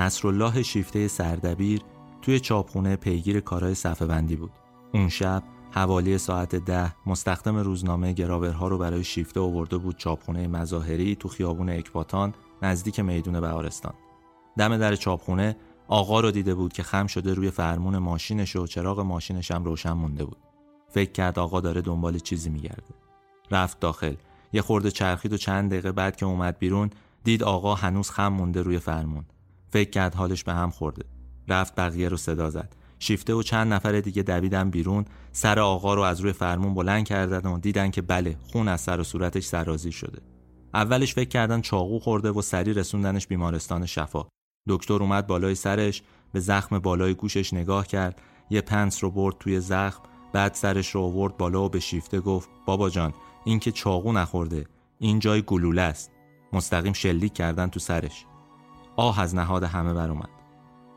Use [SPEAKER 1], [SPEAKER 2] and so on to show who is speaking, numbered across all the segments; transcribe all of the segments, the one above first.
[SPEAKER 1] نصرالله شیفته سردبیر توی چاپخونه پیگیر کارهای صفحه بندی بود. اون شب حوالی ساعت ده مستخدم روزنامه گراورها رو برای شیفته آورده بود چاپخونه مظاهری تو خیابون اکباتان نزدیک میدون بهارستان. دم در چاپخونه آقا رو دیده بود که خم شده روی فرمون ماشینش و چراغ ماشینش هم روشن مونده بود. فکر کرد آقا داره دنبال چیزی میگرده. رفت داخل. یه خورده چرخید و چند دقیقه بعد که اومد بیرون دید آقا هنوز خم مونده روی فرمون. فکر کرد حالش به هم خورده. رفت بقیه رو صدا زد. شیفته و چند نفر دیگه دویدن بیرون سر آقا رو از روی فرمون بلند کردن و دیدن که بله خون از سر و صورتش سرازی شده اولش فکر کردن چاقو خورده و سری رسوندنش بیمارستان شفا دکتر اومد بالای سرش به زخم بالای گوشش نگاه کرد یه پنس رو برد توی زخم بعد سرش رو آورد بالا و به شیفته گفت بابا جان این که چاقو نخورده این جای گلوله است مستقیم شلیک کردن تو سرش آه از نهاد همه بر اومد.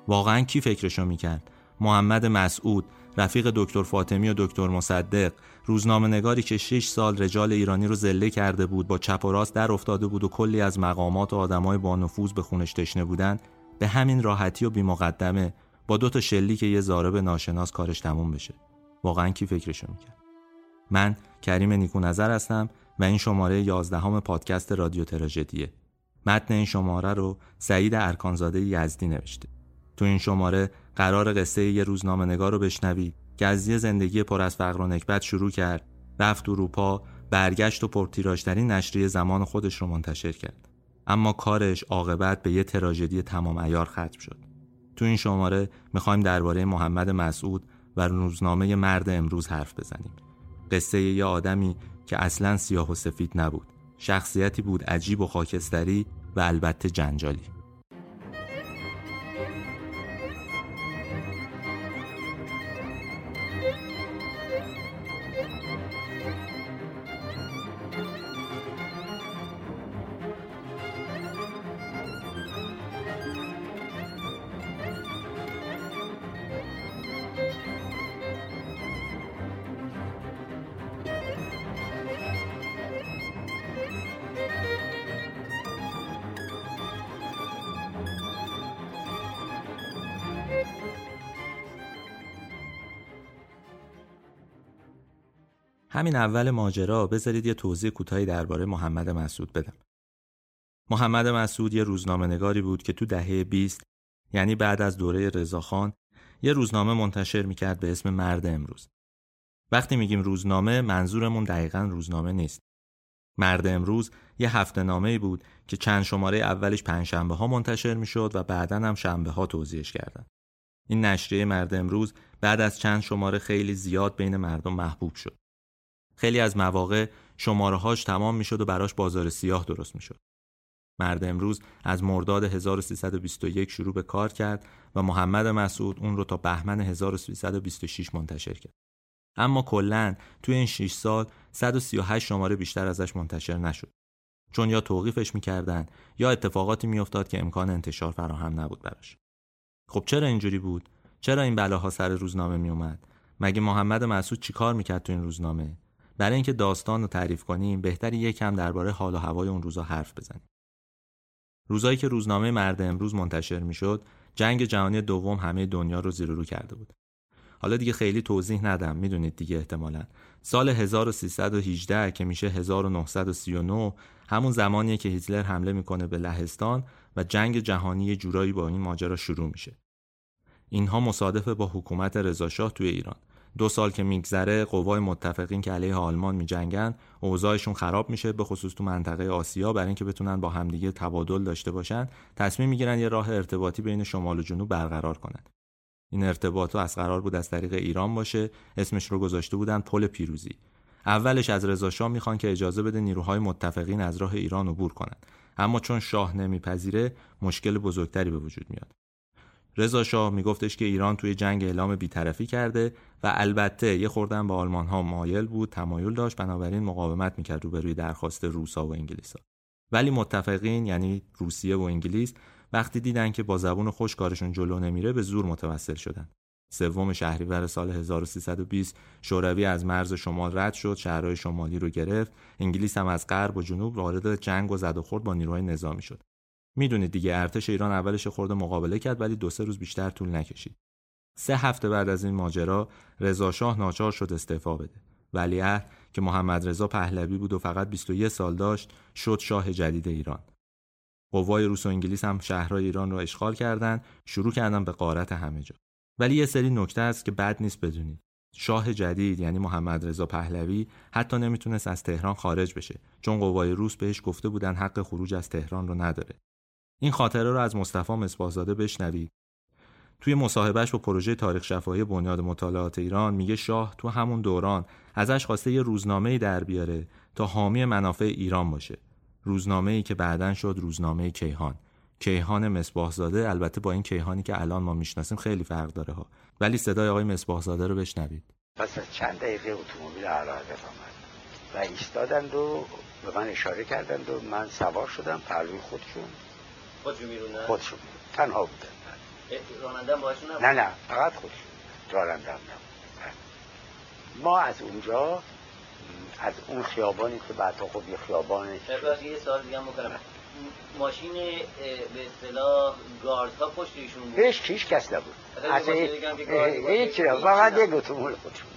[SPEAKER 1] واقعا کی فکرشو می‌کرد؟ محمد مسعود رفیق دکتر فاطمی و دکتر مصدق. روزنامه نگاری که 6 سال رجال ایرانی رو زله کرده بود با چپ و راست در افتاده بود و کلی از مقامات و آدمای با نفوذ به خونش تشنه بودن به همین راحتی و بیمقدمه با دو تا شلی که یه زارب ناشناس کارش تموم بشه. واقعا کی فکرشو می‌کرد؟ من کریم نیکو نظر هستم و این شماره 11 پادکست رادیو تراژدیه. متن این شماره رو سعید ارکانزاده یزدی نوشته. تو این شماره قرار قصه یه روزنامه نگار رو بشنوید که از یه زندگی پر از فقر و نکبت شروع کرد رفت اروپا برگشت و پرتیراژترین نشریه زمان خودش رو منتشر کرد. اما کارش عاقبت به یه تراژدی تمام ایار ختم شد. تو این شماره می‌خوایم درباره محمد مسعود و روزنامه مرد امروز حرف بزنیم. قصه یه آدمی که اصلا سیاه و سفید نبود. شخصیتی بود عجیب و خاکستری و البته جنجالی. همین اول ماجرا بذارید یه توضیح کوتاهی درباره محمد مسعود بدم. محمد مسعود یه روزنامه نگاری بود که تو دهه 20 یعنی بعد از دوره رضاخان یه روزنامه منتشر می‌کرد به اسم مرد امروز. وقتی میگیم روزنامه منظورمون دقیقا روزنامه نیست. مرد امروز یه هفته نامه بود که چند شماره اولش پنجشنبه ها منتشر می‌شد و بعدا هم شنبه ها توضیحش کردن. این نشریه مرد امروز بعد از چند شماره خیلی زیاد بین مردم محبوب شد. خیلی از مواقع شماره هاش تمام می‌شد و براش بازار سیاه درست می‌شد. مرد امروز از مرداد 1321 شروع به کار کرد و محمد مسعود اون رو تا بهمن 1326 منتشر کرد. اما کلا توی این 6 سال 138 شماره بیشتر ازش منتشر نشد. چون یا توقیفش می‌کردن یا اتفاقاتی میافتاد که امکان انتشار فراهم نبود براش. خب چرا اینجوری بود؟ چرا این بلاها سر روزنامه میومد؟ مگه محمد مسعود چیکار می‌کرد تو این روزنامه؟ برای اینکه داستان رو تعریف کنیم بهتر یکم درباره حال و هوای اون روزا حرف بزنیم. روزایی که روزنامه مرد امروز منتشر می‌شد، جنگ جهانی دوم همه دنیا رو زیر رو کرده بود. حالا دیگه خیلی توضیح ندم می‌دونید دیگه احتمالا سال 1318 که میشه 1939 همون زمانیه که هیتلر حمله می‌کنه به لهستان و جنگ جهانی جورایی با این ماجرا شروع میشه اینها مصادف با حکومت رضاشاه توی ایران دو سال که میگذره قوای متفقین که علیه آلمان میجنگن اوضاعشون خراب میشه به خصوص تو منطقه آسیا برای اینکه بتونن با همدیگه تبادل داشته باشن. تصمیم می‌گیرن یه راه ارتباطی بین شمال و جنوب برقرار کنند. این ارتباط از قرار بود از طریق ایران باشه. اسمش رو گذاشته بودن پل پیروزی. اولش از رضا شاه می‌خوان که اجازه بده نیروهای متفقین از راه ایران عبور کنند اما چون شاه نمیپذیره مشکل بزرگتری به وجود میاد. رضا شاه میگفتش که ایران توی جنگ اعلام بیطرفی کرده و البته یه خوردن به آلمان ها مایل بود تمایل داشت بنابراین مقاومت می‌کرد روبروی درخواست روسا و انگلیسا. ولی متفقین یعنی روسیه و انگلیس وقتی دیدن که با زبون خوش کارشون جلو نمیره به زور متوسل شدن. سوم شهریور سال 1320 شوروی از مرز شمال رد شد شهرهای شمالی رو گرفت انگلیس هم از غرب و جنوب وارد جنگ و زد و خورد با نیروهای نظامی شد. می‌دونید دیگه ارتش ایران اولش خورده مقابله کرد ولی دو سه روز بیشتر طول نکشید. سه هفته بعد از این ماجرا رضا شاه ناچار شد استعفا بده. ولیعهد که محمد رضا پهلوی بود و فقط 21 سال داشت شد شاه جدید ایران. قوای روس و انگلیس هم شهرهای ایران رو اشغال کردند شروع کردن به قارت همه جا. ولی یه سری نکته است که بد نیست بدونید. شاه جدید یعنی محمد رضا پهلوی حتی نمی‌تونست از تهران خارج بشه چون قوای روس بهش گفته بودن حق خروج از تهران رو نداره. این خاطره رو از مصطفی مصباحزاده بشنوید. توی مصاحبهش با پروژه تاریخ شفاهی بنیاد مطالعات ایران میگه شاه تو همون دوران ازش خواسته یه روزنامه در بیاره تا حامی منافع ایران باشه. روزنامه ای که بعدا شد روزنامه کیهان. کیهان مصباحزاده البته با این کیهانی که الان ما می‌شناسیم خیلی فرق داره ها. ولی صدای آقای مصباحزاده رو بشنوید.
[SPEAKER 2] پس از چند دقیقه اتومبیل اعلی آمد و ایستادند و به من اشاره کردند و من سوار شدم پهلوی خودشون.
[SPEAKER 3] خودشون میروندن
[SPEAKER 2] خودشون تنها بودن
[SPEAKER 3] راننده باشون
[SPEAKER 2] نه نه فقط خودشون راننده هم ما از اونجا از اون خیابانی که بعد خب یه خیابان
[SPEAKER 3] یه سال دیگه هم بکنم. ماشین به اصطلاح گارد ها پشت ایشون بود؟
[SPEAKER 2] هیچ هیچ کس نبود. از هیچ فقط یک اتومبیل خودشون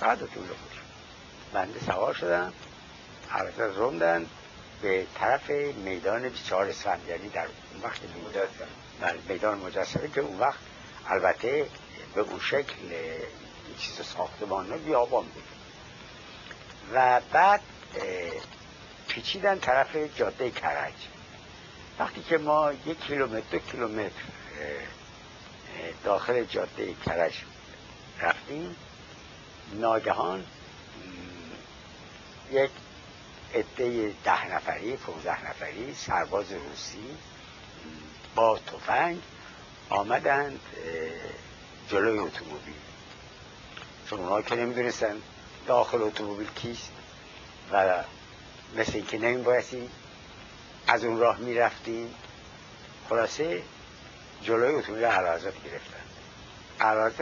[SPEAKER 2] فقط اتومبیل خودشون. بنده سوار شدم حرکت روندن به طرف میدان 24 اسفند یعنی در اون وقت میدان مجسمه که اون وقت البته به اون شکل چیز ساختمان بیابان بود. و بعد پیچیدن طرف جاده کرج. وقتی که ما یک کیلومتر دو کیلومتر داخل جاده کرج رفتیم ناگهان یک عده ده نفری پونزده نفری سرباز روسی با تفنگ آمدند جلوی اتومبیل. چون اونها که نمی‌دونستن داخل اتومبیل کیست و مثل اینکه نمیبایستی از اون راه می‌رفتیم خلاصه جلوی اتومبیل حضرت گرفتن.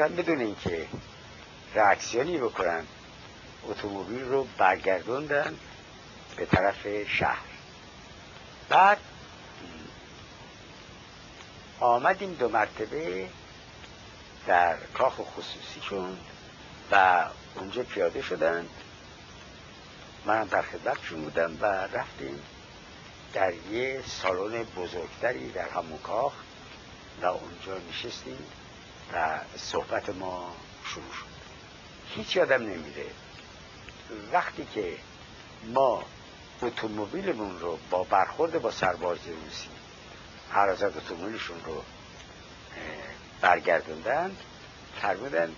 [SPEAKER 2] هم بدون اینکه ریاکسیونی بکنن اتومبیل رو برگردوندن به طرف شهر. بعد آمدیم دو مرتبه در کاخ خصوصیشون و اونجا پیاده شدند. منم در خدمتشون بودم و رفتیم در یه سالن بزرگتری در همون کاخ و اونجا نشستیم و صحبت ما شروع شد. هیچ یادم نمیره. وقتی که ما اتومبیلمون رو با برخورد با سرباز روسی حرازت اتومبیلشون رو برگردوندن فرمودن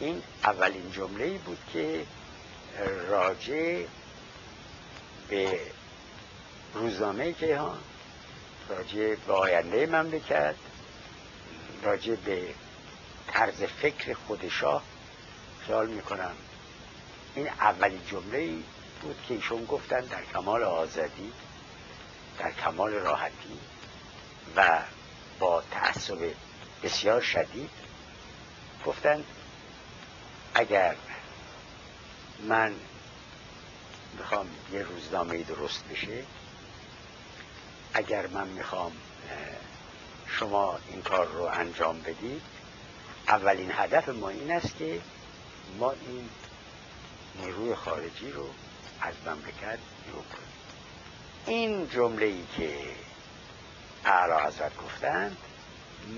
[SPEAKER 2] این اولین جمله ای بود که راجع به روزنامه کیهان راجع به آینده مملکت راجع به طرز فکر خودشاه خیال می‌کنم. این اولین جمله بود که ایشون گفتن در کمال آزادی در کمال راحتی و با تعصب بسیار شدید گفتن اگر من می‌خوام یه روزنامه درست بشه اگر من می‌خوام شما این کار رو انجام بدید اولین هدف ما این است که ما این نیروی خارجی رو از مملکت کنیم این جمله ای که اعلی حضرت گفتند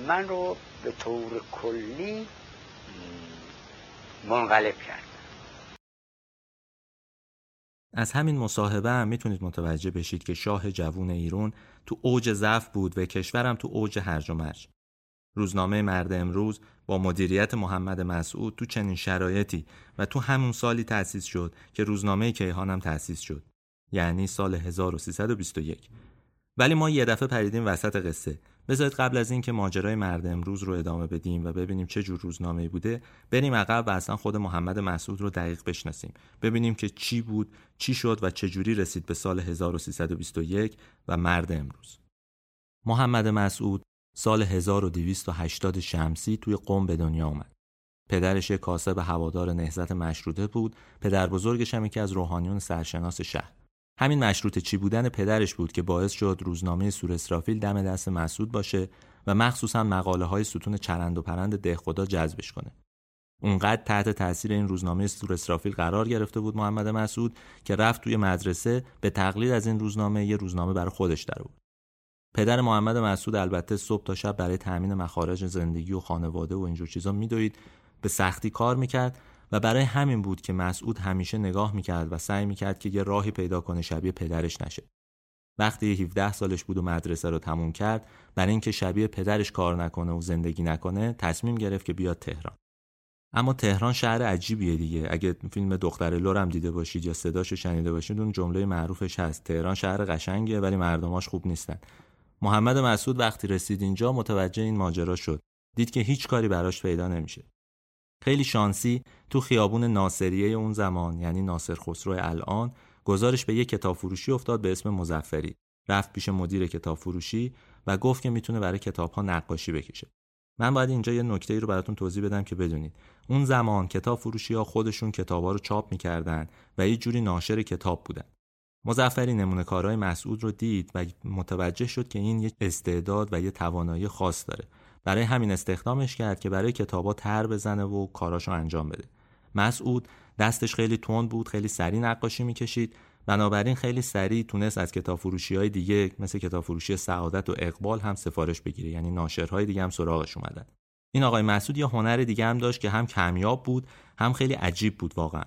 [SPEAKER 2] من رو به طور کلی منقلب کرد
[SPEAKER 1] از همین مصاحبه هم می‌تونید متوجه بشید که شاه جوون ایران تو اوج ضعف بود و کشورم تو اوج هرج و مرج. روزنامه مرد امروز با مدیریت محمد مسعود تو چنین شرایطی و تو همون سالی تأسیس شد که روزنامه کیهان هم تأسیس شد. یعنی سال 1321. ولی ما یه دفعه پریدیم وسط قصه بذارید قبل از اینکه ماجرای مرد امروز رو ادامه بدیم و ببینیم چه جور روزنامه‌ای بوده بریم عقب و اصلا خود محمد مسعود رو دقیق بشناسیم ببینیم که چی بود چی شد و چه جوری رسید به سال 1321 و مرد امروز محمد مسعود سال 1280 شمسی توی قم به دنیا آمد پدرش یک کاسب هوادار نهضت مشروطه بود پدر بزرگش هم یکی از روحانیون سرشناس شهر همین مشروط چی بودن پدرش بود که باعث شد روزنامه سور اسرافیل دم دست مسعود باشه و مخصوصا مقاله های ستون چرند و پرند دهخدا جذبش کنه. اونقدر تحت تاثیر این روزنامه سور اسرافیل قرار گرفته بود محمد مسعود که رفت توی مدرسه به تقلید از این روزنامه یه روزنامه برای خودش در. پدر محمد مسعود البته صبح تا شب برای تامین مخارج زندگی و خانواده و اینجور چیزا میدوید به سختی کار می‌کرد و برای همین بود که مسعود همیشه نگاه می‌کرد و سعی می‌کرد که یه راهی پیدا کنه شبیه پدرش نشه. وقتی 17 سالش بود و مدرسه رو تموم کرد برای اینکه شبیه پدرش کار نکنه و زندگی نکنه تصمیم گرفت که بیاد تهران. اما تهران شهر عجیبیه دیگه اگه فیلم دختر لورم دیده باشید یا صداشو شنیده باشید اون جمله معروفش هست تهران شهر قشنگیه ولی مردماش خوب نیستن محمد مسعود وقتی رسید اینجا متوجه این ماجرا شد. دید که هیچ کاری براش پیدا نمیشه. خیلی شانسی تو خیابون ناصریه اون زمان یعنی ناصر خسرو الان گزارش به یک کتاب فروشی افتاد به اسم مزفری رفت پیش مدیر کتاب فروشی و گفت که می‌تونه برای کتاب ها نقاشی بکشه. من باید اینجا یه نکته ای رو براتون توضیح بدم که بدونید. اون زمان کتاب فروشی ها خودشون کتابا رو چاپ می‌کردن و یه جوری ناشر کتاب بودن. مزفری نمونه کارهای مسعود رو دید و متوجه شد که این یه استعداد و یه توانایی خاص داره. برای همین استخدامش کرد که برای کتابا تر بزنه و کاراشو انجام بده. مسعود دستش خیلی تند بود خیلی سریع نقاشی می‌کشید. بنابراین خیلی سریع تونست از کتاب فروشی های دیگه مثل کتاب فروشی سعادت و اقبال هم سفارش بگیره. یعنی ناشرهای دیگه هم سراغش اومدن. این آقای مسعود یه هنر دیگه هم داشت که هم کمیاب بود هم خیلی عجیب بود واقعا.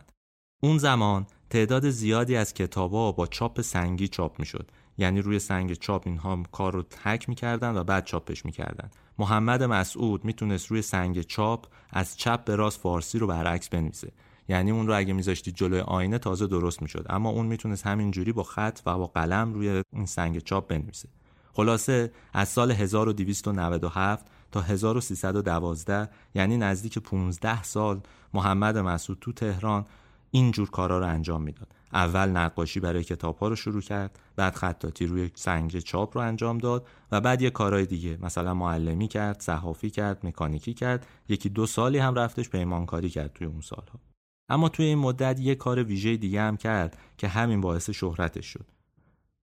[SPEAKER 1] اون زمان تعداد زیادی از کتابا با چاپ سنگی چاپ می‌شد. یعنی روی سنگ چاپ اینها کار رو تک می‌کردن و بعد چاپش می‌کردن. محمد مسعود می‌تونست روی سنگ چاپ از چپ به راست فارسی رو برعکس بنویسه. یعنی اون رو اگه میذاشتی جلوی آینه تازه درست می‌شد. اما اون می‌تونست همینجوری با خط و با قلم روی این سنگ چاپ بنویسه. خلاصه از سال 1297 تا 1312 یعنی نزدیک 15 سال محمد مسعود تو تهران این جور کارا رو انجام می‌داد. اول نقاشی برای کتاب ها رو شروع کرد بعد خطاطی روی سنگ چاپ رو انجام داد و بعد یه کارهای دیگه مثلا معلمی کرد صحافی کرد مکانیکی کرد. یکی دو سالی هم رفتش پیمانکاری کرد توی اون سالها. اما توی این مدت یه کار ویژه دیگه هم کرد که همین باعث شهرتش شد.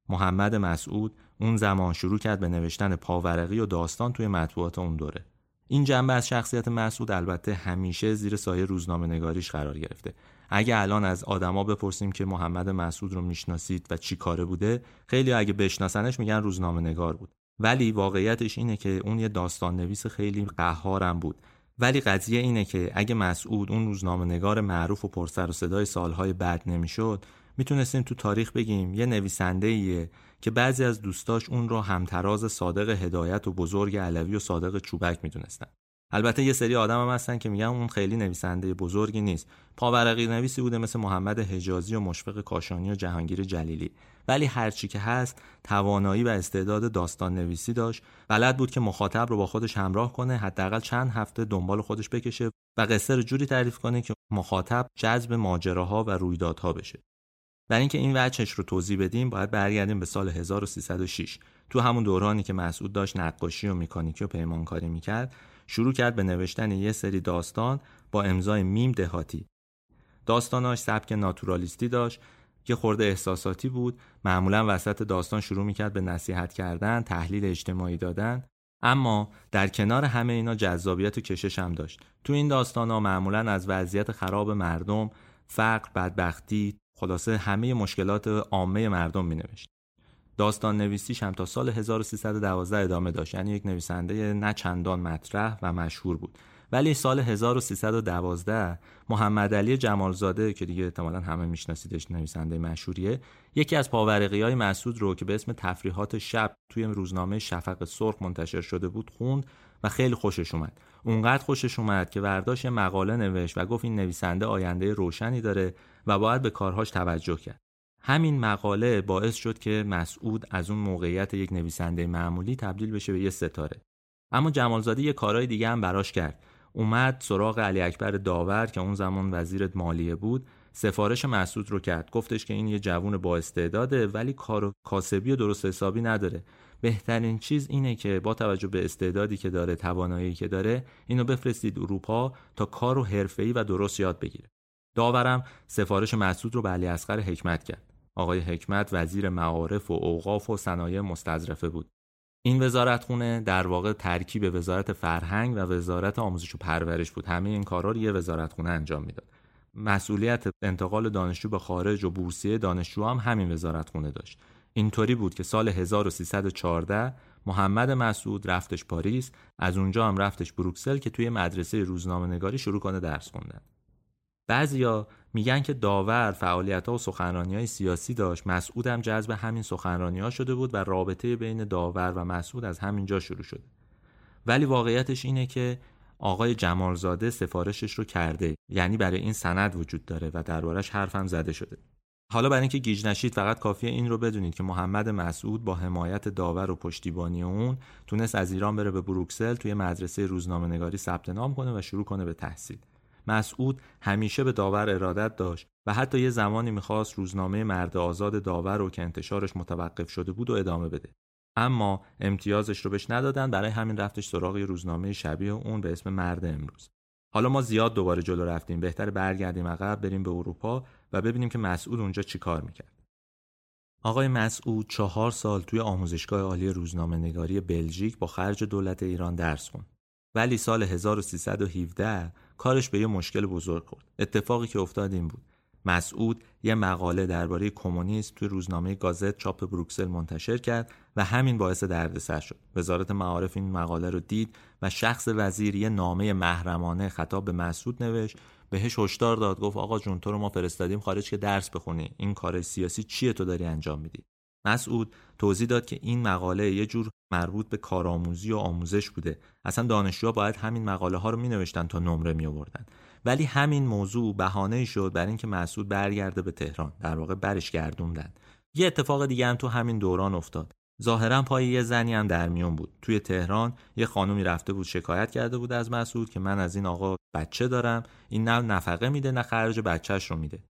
[SPEAKER 1] محمد مسعود اون زمان شروع کرد به نوشتن پاورقی و داستان توی مطبوعات اون دوره. این جنبه از شخصیت مسعود البته همیشه زیر سایه روزنامه نگاریش قرار گرفته. اگه الان از آدما بپرسیم که محمد مسعود رو می‌شناسید و چی کاره بوده خیلی اگه بشناسنش میگن روزنامه نگار بود. ولی واقعیتش اینه که اون یه داستان نویس خیلی قهارم بود. ولی قضیه اینه که اگه مسعود اون روزنامه نگار معروف و پرسر و صدای سالهای بعد نمی‌شد می‌تونستیم تو تاریخ بگیم یه نویسنده ایه که بعضی از دوستاش اون رو همتراز صادق هدایت و بزرگ علوی و صادق چوبک می‌دونستن. البته یه سری آدم هم هستن که میگن اون خیلی نویسنده بزرگی نیست. پاورقی نویسی بوده مثل محمد حجازی و مشفق کاشانی و جهانگیر جلیلی. ولی هرچی که هست توانایی و استعداد داستان نویسی داشت. بلد بود که مخاطب رو با خودش همراه کنه حداقل چند هفته دنبال خودش بکشه و قصه رو جوری تعریف کنه که مخاطب جذب ماجراها و رویدادها بشه. برای اینکه این وجهش رو توضیح بدیم باید برگردیم به سال 1306 تو همون دورانی که مسعود داشت نقاشی و مکانیکی و پیمانکاری می‌کرد شروع کرد به نوشتن یه سری داستان با امضای میم دهاتی. داستاناش سبک ناتورالیستی داشت که خورده احساساتی بود. معمولا وسط داستان شروع می‌کرد به نصیحت کردن تحلیل اجتماعی دادن. اما در کنار همه اینا جذابیت و کشش هم داشت. تو این داستان ها معمولا از وضعیت خراب مردم فقر بدبختی خلاصه همه مشکلات عامه مردم می نوشت. داستان نویسیش هم تا سال 1312 ادامه داشت. یعنی یک نویسنده نه چندان مطرح و مشهور بود. ولی سال 1312 محمد علی جمالزاده که دیگه احتمالا همه میشناسیدش نویسنده مشهوریه یکی از پاورقی های مسعود رو که به اسم تفریحات شب توی روزنامه شفق سرخ منتشر شده بود خوند و خیلی خوشش اومد. اونقدر خوشش اومد که ورداش مقاله نوشت و گفت این نویسنده آینده روشنی داره و باید به کارهاش توجه کرد. همین مقاله باعث شد که مسعود از اون موقعیت یک نویسنده معمولی تبدیل بشه به یه ستاره. اما جمالزاده یه کارهای دیگه هم براش کرد. اومد سراغ علی اکبر داور که اون زمان وزیر مالیه بود سفارش مسعود رو کرد. گفتش که این یه جوون با استعداده ولی کار و کاسبی و درست حسابی نداره. بهترین چیز اینه که با توجه به استعدادی که داره توانایی که داره اینو بفرستید اروپا تا کار و حرفه‌ای و درست یاد بگیره. داورم سفارش مسعود رو به علی اصغر حکمت کرد. آقای حکمت وزیر معارف و اوقاف و صنایع مستظرفه بود. این وزارتخونه در واقع ترکیب وزارت فرهنگ و وزارت آموزش و پرورش بود. همه این کارا رو یه وزارتخونه انجام می‌داد. مسئولیت انتقال دانشجو به خارج و بورسیه دانشجو هم همین وزارتخونه داشت. اینطوری بود که سال 1314 محمد مسعود رفتش پاریس از اونجا هم رفتش بروکسل که توی مدرسه روزنامه نگاری شروع کنه درس خوندن. بعضیا میگن که داور فعالیت ها و سخنرانی های سیاسی داشت. مسعود هم جذب همین سخنرانی ها شده بود و رابطه بین داور و مسعود از همینجا شروع شده. ولی واقعیتش اینه که آقای جمالزاده سفارشش رو کرده. یعنی برای این سند وجود داره و دربارش حرفم زده شده. حالا برای اینکه گیج نشید فقط کافیه این رو بدونید که محمد مسعود با حمایت داور و پشتیبانی اون تونست از ایران بره به بروکسل توی مدرسه روزنامه نگاری ثبت نام کنه و شروع کنه به تحصیل. مسعود همیشه به داور ارادت داشت و حتی یه زمانی می‌خواست روزنامه مرد آزاد داور رو که انتشارش متوقف شده بود و ادامه بده. اما امتیازش رو بهش ندادن برای همین رفتش سراغ روزنامه شبیه اون به اسم مرد امروز. حالا ما زیاد دوباره جلو رفتیم بهتر برگردیم عقب بریم به اروپا و ببینیم که مسعود اونجا چیکار می‌کرد. آقای مسعود چهار سال توی آموزشگاه عالی روزنامه نگاری بلژیک با خرج دولت ایران درس خوند. ولی سال 1317 کارش به یه مشکل بزرگ خورد. اتفاقی که افتاد این بود. مسعود یه مقاله درباره کمونیسم توی روزنامه گازت چاپ بروکسل منتشر کرد و همین باعث دردسر شد. وزارت معارف این مقاله رو دید و شخص وزیر یه نامه محرمانه خطاب به مسعود نوشت. بهش هشدار داد گفت آقا جون تو رو ما فرستادیم خارج که درس بخونی. این کار سیاسی چیه تو داری انجام میدی؟ مسعود توضیح داد که این مقاله یه جور مربوط به کارآموزی و آموزش بوده. اصلا دانشجوها باید همین مقاله ها رو می نوشتن تا نمره می آوردن ولی همین موضوع بهانه شد برای اینکه مسعود برگرده به تهران. در واقع برش گردوندن یه اتفاق دیگه هم تو همین دوران افتاد. ظاهرا پای یه زنی هم در میون بود. توی تهران یه خانومی رفته بود شکایت کرده بود از مسعود که من از این آقا بچه دارم. این نه نفقه میده نه خرج بچهش رو میده.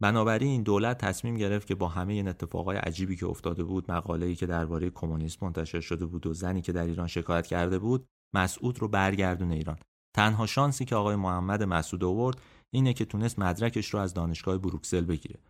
[SPEAKER 1] بنابراین دولت تصمیم گرفت که با همه این اتفاقای عجیبی که افتاده بود مقاله‌ای که درباره کمونیسم منتشر شده بود و زنی که در ایران شکایت کرده بود مسعود رو برگردون ایران. تنها شانسی که آقای محمد مسعود آورد اینه که تونست مدرکش رو از دانشگاه بروکسل بگیره.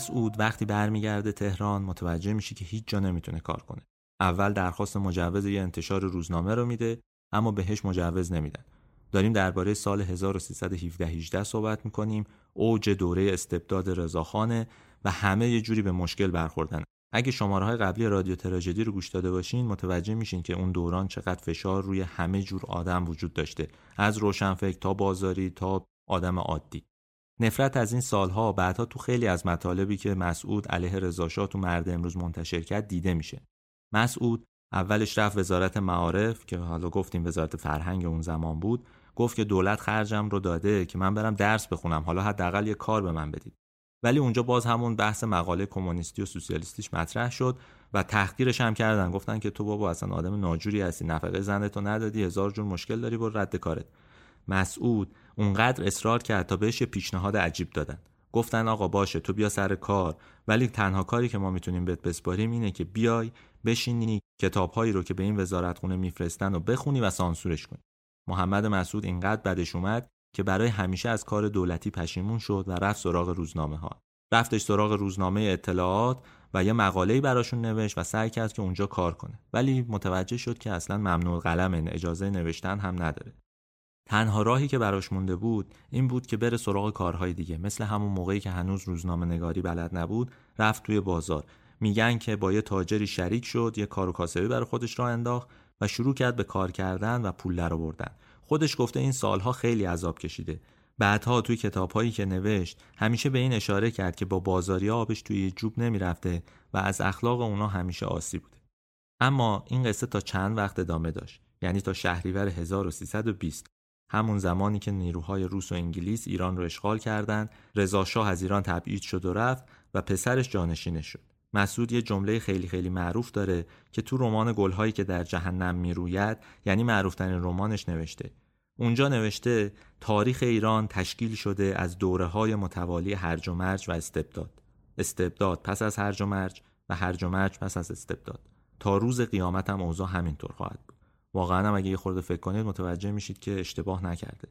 [SPEAKER 1] مسعود وقتی برمیگرده تهران متوجه میشه که هیچ جا نمی‌تونه کار کنه. اول درخواست مجوز یه انتشار روزنامه رو میده اما بهش مجوز نمیدن. داریم درباره سال 1317 18 صحبت می‌کنیم اوج دوره استبداد رضاخانه و همه یه جوری به مشکل برخوردن اگه شماره های قبلی رادیو تراژدی رو گوش داده باشین متوجه میشین که اون دوران چقدر فشار روی همه جور آدم وجود داشته از روشنفکر تا بازاری تا آدم عادی نفرت از این سالها بعدها تو خیلی از مطالبی که مسعود علیه رضاشاه تو مرد امروز منتشر کرد دیده میشه. مسعود اولش رفت وزارت معارف که حالا گفتیم وزارت فرهنگ اون زمان بود گفت که دولت خرجم رو داده که من برم درس بخونم حالا حداقل یه کار به من بدید. ولی اونجا باز همون بحث مقاله کمونیستی و سوسیالیستیش مطرح شد و تحقیرش هم کردن. گفتن که تو بابا اصلا آدم ناجوری هستی نفقه زنتو ندادی هزار جور مشکل داری برو رد کارت. مسعود اونقدر اصرار کرد تا بهش یه پیشنهاد عجیب دادن. گفتن آقا باشه تو بیا سر کار. ولی تنها کاری که ما می‌تونیم بهت بسپاریم اینه که بیای بشینی کتابهایی رو که به این وزارتخونه میفرستن و بخونی و سانسورش کنی. محمد مسعود اینقدر بدش اومد که برای همیشه از کار دولتی پشیمون شد و رفت سراغ روزنامه ها رفتش سراغ روزنامه اطلاعات و یه مقاله‌ای براشون نوشت و سعی کرد که اونجا کار کنه. ولی متوجه شد که اصلا ممنوع قلم اجازه نوشتن هم نداره. تنها راهی که براش مونده بود این بود که بره سراغ کارهای دیگه مثل همون موقعی که هنوز روزنامه نگاری بلد نبود رفت توی بازار. میگن که با یه تاجری شریک شد یه کار و کاسبی برای خودش را انداخت و شروع کرد به کار کردن و پول درآوردن خودش گفته این سالها خیلی عذاب کشیده. بعدها توی کتابهایی که نوشت همیشه به این اشاره کرد که با بازاری آبش توی جوب نمی‌رفته و از اخلاق اونا همیشه آسی بوده. اما این قصه تا چند وقت ادامه داشت؟ یعنی تا شهریور 1320 همون زمانی که نیروهای روس و انگلیس ایران رو اشغال کردند رضا شاه از ایران تبعید شد و رفت و پسرش جانشینش شد. مسعود یه جمله خیلی خیلی معروف داره که تو رمان گلهایی که در جهنم می‌روید یعنی معروفترین رمانش نوشته. اونجا نوشته تاریخ ایران تشکیل شده از دوره های متوالی هرج و مرج و استبداد. استبداد پس از هرج و مرج و هرج و مرج پس از استبداد. تا روز قیامت هم اوضاع همینطور خواهد واقعا هم اگه یه خورده فکر کنید متوجه میشید که اشتباه نکرده.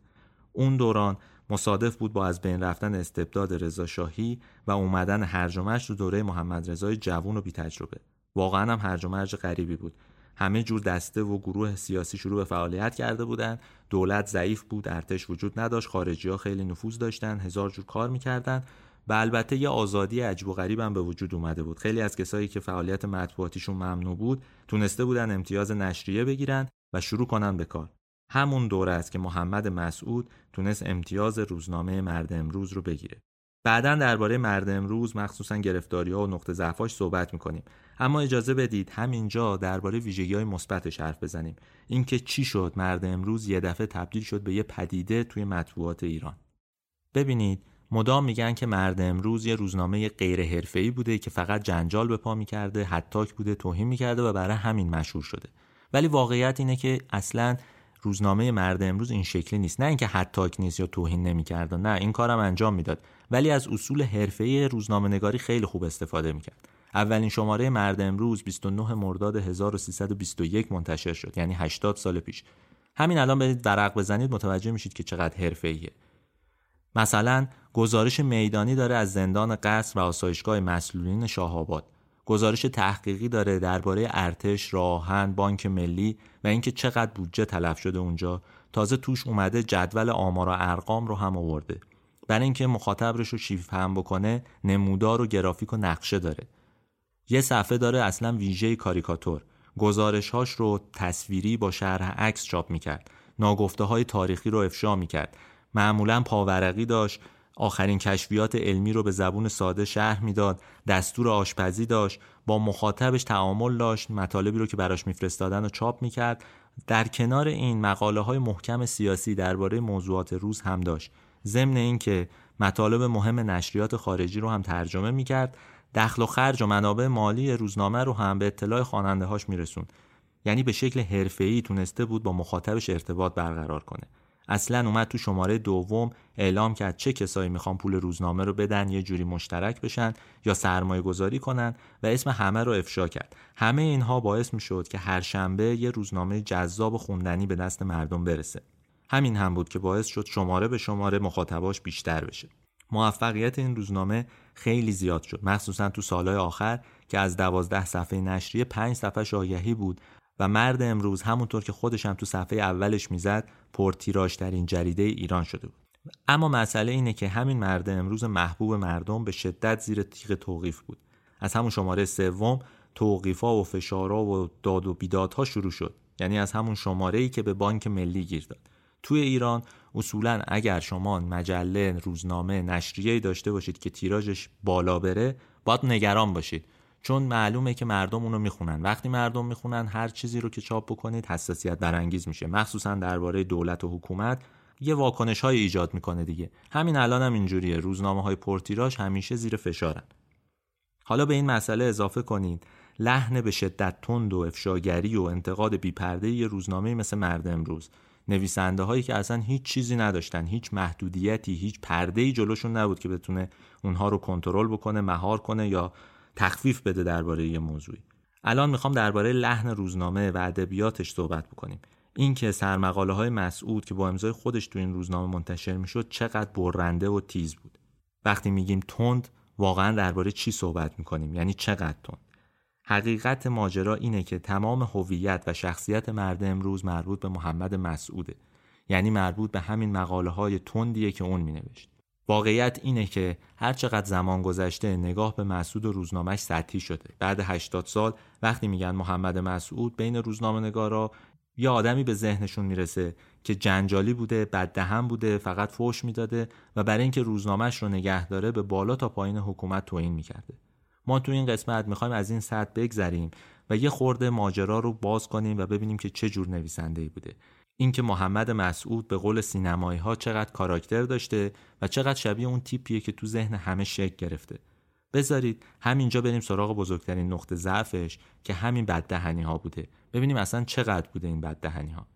[SPEAKER 1] اون دوران مصادف بود با از بین رفتن استبداد رضا شاهی و اومدن هرج و مرج تو دوره محمد رضای جوون و بی تجربه واقعا هم هرج و مرج غریبی بود. همه جور دسته و گروه سیاسی شروع به فعالیت کرده بودند دولت ضعیف بود ارتش وجود نداشت خارجی ها خیلی نفوذ داشتن هزار جور کار می‌کردن. و البته یه آزادی عجب و غریب هم به وجود اومده بود. خیلی از کسایی که فعالیت مطبوعاتیشون ممنوع بود تونسته بودن امتیاز نشریه بگیرن و شروع کنن به کار. همون دوره است که محمد مسعود تونست امتیاز روزنامه مرد امروز رو بگیره. بعدا درباره مرد امروز مخصوصا گرفتاری ها و نقطه ضعفاش صحبت می‌کنیم. اما اجازه بدید همینجا درباره ویژگی های مثبتش حرف بزنیم. اینکه چی شد مرد امروز یه دفعه تبدیل شد به یه پدیده توی مطبوعات ایران. ببینید مدام میگن که مرد امروز یه روزنامه غیر حرفه‌ای بوده که فقط جنجال به پا می‌کرده حتاک بوده توهین می‌کرده و برای همین مشهور شده. ولی واقعیت اینه که اصلا روزنامه مرد امروز این شکلی نیست. نه اینکه حتاک نیست یا توهین نمی‌کرده نه این کارم انجام می‌داد. ولی از اصول حرفه‌ای روزنامه نگاری خیلی خوب استفاده می‌کرد. اولین شماره مرد امروز 29 مرداد 1321 منتشر شد یعنی 80 سال پیش. همین الان برید ورق بزنید متوجه میشید که چقدر حرفه‌ایه. مثلا گزارش میدانی داره از زندان قصر و آسایشگاه مسئولین شاهآباد گزارش تحقیقی داره درباره ارتش، راهن، بانک ملی و اینکه چقدر بودجه تلف شده اونجا. تازه توش اومده جدول آمار و ارقام رو هم آورده. برای اینکه مخاطب رو شیف فهم بکنه نمودار و گرافیک و نقشه داره. یه صفحه داره اصلا ویژه کاریکاتور. گزارش هاش رو تصویری با شرح عکس چاپ می‌کرد. ناگفته های تاریخی رو افشا می‌کرد. معمولا پاورقی داشت. آخرین کشفیات علمی رو به زبون ساده شرح می‌داد دستور آشپزی داشت با مخاطبش تعامل داشت مطالبی رو که براش میفرستادن و چاپ می‌کرد. در کنار این مقاله های محکم سیاسی درباره موضوعات روز هم داشت. ضمن اینکه مطالب مهم نشریات خارجی رو هم ترجمه می‌کرد دخل و خرج و منابع مالی روزنامه رو هم به اطلاع خواننده هاش میرسون یعنی به شکل حرفه‌ای تونسته بود با مخاطبش ارتباط برقرار کنه. اصلا اومد تو شماره دوم اعلام کرد چه کسایی می‌خوان پول روزنامه رو بدن یه جوری مشترک بشن یا سرمایه گذاری کنن و اسم همه رو افشا کرد. همه اینها باعث می‌شد که هر شنبه یه روزنامه جذاب و خوندنی به دست مردم برسه. همین هم بود که باعث شد شماره به شماره مخاطباش بیشتر بشه. موفقیت این روزنامه خیلی زیاد شد مخصوصا تو سالهای آخر که از دوازده صفحه نشریه پنج صفحه شایعی بود و مرد امروز همونطور که خودش هم تو صفحه اولش می‌زد پرتیراژترین جریده ایران شده بود. اما مسئله اینه که همین مرد امروز محبوب مردم به شدت زیر تیغ توقیف بود. از همون شماره سوم توقیفا و فشارا و داد و بیدادها شروع شد. یعنی از همون شماره ای که به بانک ملی گیر داد. توی ایران اصولا اگر شما مجله روزنامه نشریه داشته باشید که تیراژش بالا بره باید نگران باشید. چون معلومه که مردم اونو می‌خونن. وقتی مردم می‌خونن هر چیزی رو که چاپ بکنید حساسیت برانگیز میشه. مخصوصا درباره دولت و حکومت یه واکنش های ایجاد می‌کنه دیگه. همین الان هم اینجوریه. روزنامه های پرتیراژ همیشه زیر فشارن. حالا به این مسئله اضافه کنید. لحن به شدت تند و افشاگری و انتقاد بیپرده یه روزنامه مثل مرد امروز. نویسنده هایی که اصلا هیچ چیزی نداشتن هیچ محدودیتی هیچ پرده ای جلوشون نبود که بتونه اونها رو کنترل بکنه مهار کنه یا تخفیف بده درباره یه موضوعی. الان می‌خوام درباره لحن روزنامه و ادبیاتش صحبت بکنیم. اینکه سرمقاله های مسعود که با امضای خودش تو این روزنامه منتشر می‌شد چقدر برنده و تیز بود. وقتی میگیم تند واقعا درباره چی صحبت می‌کنیم؟ یعنی چقدر تند؟ حقیقت ماجرا اینه که تمام هویت و شخصیت مرد امروز مربوط به محمد مسعوده. یعنی مربوط به همین مقاله های تندیه که اون مینوشت. واقعیت اینه که هر چقدر زمان گذشته نگاه به مسعود و روزنامهش سطحی شده. بعد 80 سال وقتی میگن محمد مسعود بین روزنامه نگارا یا آدمی به ذهنشون می‌رسه که جنجالی بوده بددهن بوده فقط فوش می‌داده و برای اینکه روزنامهش رو نگه داره به بالا تا پایین حکومت توهین می‌کرده. ما تو این قسمت می‌خوایم از این سطح بگذریم و یه خورده ماجرا رو باز کنیم و ببینیم که چه جور نویسنده ای بوده. اینکه محمد مسعود به قول سینمایی ها چقدر کاراکتر داشته و چقدر شبیه اون تیپیه که تو ذهن همه شکل گرفته. بذارید همینجا بریم سراغ بزرگترین نقطه ضعفش که همین بددهنی ها بوده. ببینیم اصلا چقدر بوده این بددهنی ها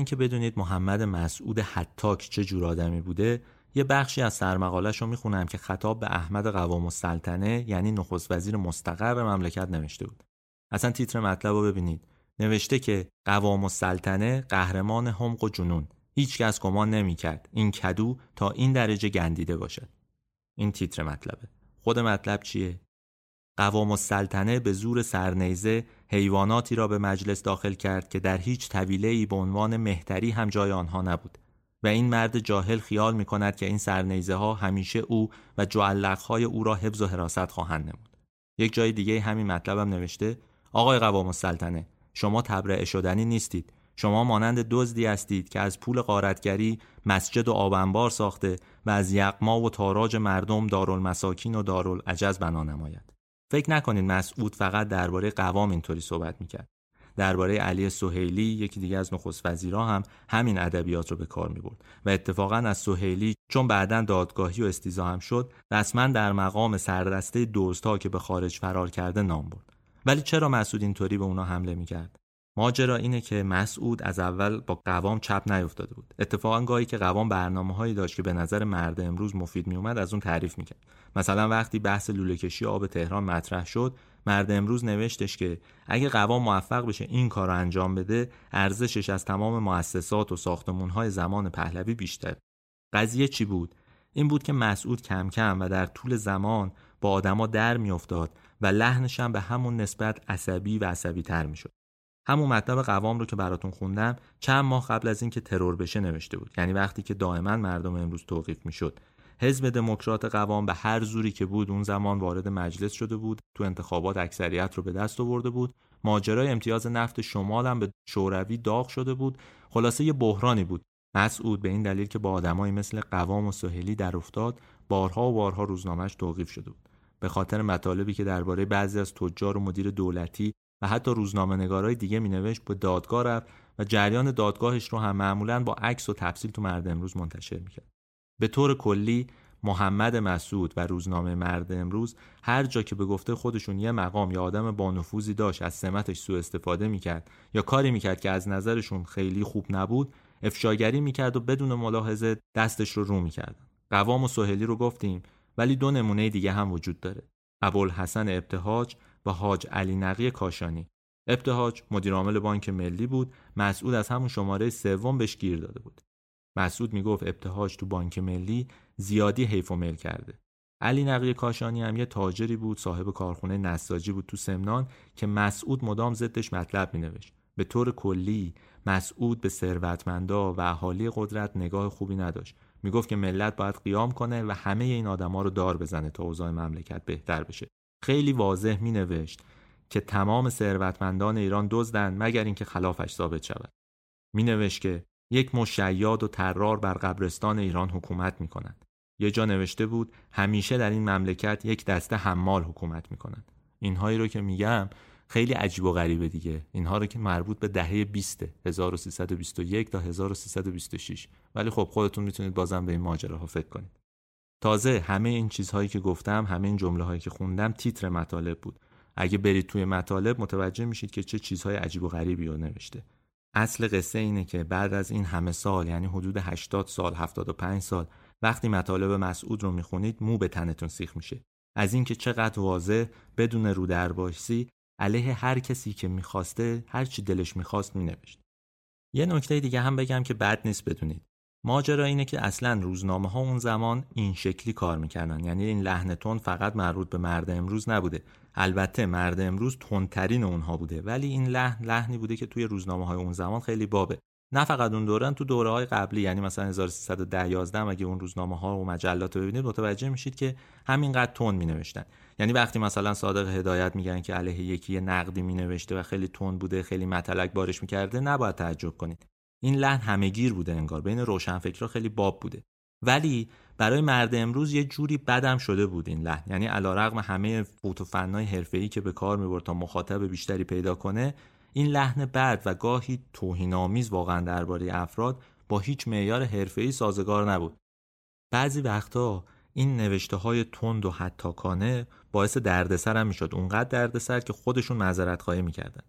[SPEAKER 1] اینکه بدونید محمد مسعود حتاک چه جور آدمی بوده یه بخشی از سرمقالش رو می‌خونم که خطاب به احمد قوام السلطنه یعنی نخست وزیر مستقر مملکت نوشته بود. اصلا تیتر مطلب رو ببینید. نوشته که قوام السلطنه قهرمان حمق و جنون. هیچ کس گمان نمی‌کرد این کدو تا این درجه گندیده باشد. این تیتر مطلبه. خود مطلب چیه؟ قوام السلطنه به زور سرنیزه حیواناتی را به مجلس داخل کرد که در هیچ طویله ای به عنوان مهتری هم جای آنها نبود. و این مرد جاهل خیال می کند که این سرنیزه ها همیشه او و جعلق های او را حفظ و حراست خواهند نمود. یک جای دیگه همین مطلبم نوشته آقای قوام السلطنه شما تبرئه شدنی نیستید. شما مانند دزدی هستید که از پول قارتگری مسجد و آبنبار ساخته و از یقما و تاراج مردم دارالمساکین و دارالعجز بنا نماید. فکر نکنید مسعود فقط درباره قوام اینطوری صحبت می‌کرد. درباره علی سهیلی یکی دیگه از نخست وزیرا هم همین ادبیات رو به کار می برد و اتفاقا از سهیلی چون بعدا دادگاهی و استیزا هم شد رسما در مقام سردسته دوستها که به خارج فرار کرده نام برد. ولی چرا مسعود اینطوری به اونا حمله می‌کرد؟ ماجرا اینه که مسعود از اول با قوام چپ نیفتاده بود. اتفاقا گاهی که قوام برنامه هایی داشت که به نظر مرد امروز مفید میومد از اون تعریف می‌کرد. مثلا وقتی بحث لوله کشی آب تهران مطرح شد مرد امروز نوشتش که اگه قوام موفق بشه این کار رو انجام بده ارزشش از تمام مؤسسات و ساختمون های زمان پهلوی بیشتر. قضیه چی بود؟ این بود که مسعود کم کم و در طول زمان با آدما در میافتاد و لحنش هم به همون نسبت عصبی و عصبی تر می‌شد. همون مطلب قوام رو که براتون خوندم چند ماه قبل از اینکه ترور بشه نوشته بود. یعنی وقتی که دائما مردم امروز توقیف می‌شد. حزب دموکرات قوام به هر زوری که بود اون زمان وارد مجلس شده بود تو انتخابات اکثریت رو به دست آورده بود. ماجرای امتیاز نفت شمال هم به شوروی داغ شده بود. خلاصه یه بحرانی بود. مسعود به این دلیل که با آدمایی مثل قوام و سهیلی در افتاد بارها و بارها روزنامهش توقیف شده بود. به خاطر مطالبی که درباره بعضی از تجار و مدیر دولتی و حتی روزنامه نگارای دیگه مینوشت به دادگاه رفت و جریان دادگاهش رو هم معمولا با عکس و تفصیل تو مرد امروز منتشر می‌کرد. به طور کلی محمد مسعود و روزنامه مرد امروز هر جا که به گفته خودشون یه مقام یا آدم با نفوذی داشت از سمتش سوء استفاده می‌کرد یا کاری می‌کرد که از نظرشون خیلی خوب نبود افشاگری می‌کرد و بدون ملاحظه دستش رو رو می‌کرد. قوام و سهلی رو گفتیم ولی دو نمونه دیگه هم وجود داره. ابوالحسن ابتهاج و حاج علی نقی کاشانی. ابتهاج مدیرعامل بانک ملی بود. مسعود از همون شماره سوم بهش گیر داده بود. مسعود می‌گفت ابتهاج تو بانک ملی زیادی حیف و مل کرده. علی نقی کاشانی هم یه تاجری بود صاحب کارخونه نساجی بود تو سمنان که مسعود مدام ضدش مطلب مینوشت. به طور کلی مسعود به ثروتمندا و اهالی قدرت نگاه خوبی نداشت. می‌گفت که ملت باید قیام کنه و همه این آدما رو دار بزنه تا اوضاع مملکت بهتر بشه. خیلی واضح می نوشت که تمام ثروتمندان ایران دزدند مگر اینکه خلافش ثابت شود می نوشت که یک مشیاد و ترار بر قبرستان ایران حکومت می کنند. یه جا نوشته بود همیشه در این مملکت یک دسته حمال حکومت می کنند. اینهایی رو که میگم خیلی عجیب و غریبه دیگه اینها رو که مربوط به دهه 20 1321 تا 1326 ولی خب خودتون می‌تونید بازم به این ماجراها فکر کنید تازه همه این چیزهایی که گفتم همه این جمله هایی که خوندم تیتر مطالب بود. اگه برید توی مطالب متوجه میشید که چه چیزهای عجیب و غریبی رو نوشته. اصل قصه اینه که بعد از این همه سال یعنی حدود 80 سال 75 سال وقتی مطالب مسعود رو می‌خونید مو به تنتون سیخ میشه. از اینکه چقدر واضح بدون رو درباشی علیه هر کسی که می‌خواسته هر چی دلش می‌خواست مینوشت. یه نکته دیگه هم بگم که بد نیست بدونید. ماجرا اینه که اصلا روزنامه ها اون زمان این شکلی کار می‌کردن. یعنی این لحن تون فقط مربوط به مرد امروز نبوده. البته مرد امروز تندترین اونها بوده. ولی این لحن لحنی بوده که توی روزنامه های اون زمان خیلی بابه. نه فقط اون دوران تو دوره های قبلی یعنی مثلا 1310 11 اگه اون روزنامه ها و مجلات رو ببینید متوجه میشید که همینقدر تون می نوشتن یعنی وقتی مثلا صادق هدایت میگن که علیه یکی نقدی می نوشته و خیلی تون بوده خیلی متلک بارش می‌کرده نباید تعجب کنید. این لحن همهگیر بوده انگار بین روشنفکرها خیلی باب بوده. ولی برای مرد امروز یه جوری بدم شده بود این لحن. یعنی علیرغم همه فوت و فنای حرفه‌ای که به کار می‌برد تا مخاطب بیشتری پیدا کنه این لحن بد و گاهی توهینآمیز واقعا درباره افراد با هیچ معیار حرفه‌ای سازگار نبود. بعضی وقتا این نوشته های تند و حتاکانه باعث دردسر هم می‌شد. اونقدر دردسر که خودشون معذرت خواهی می‌کردن.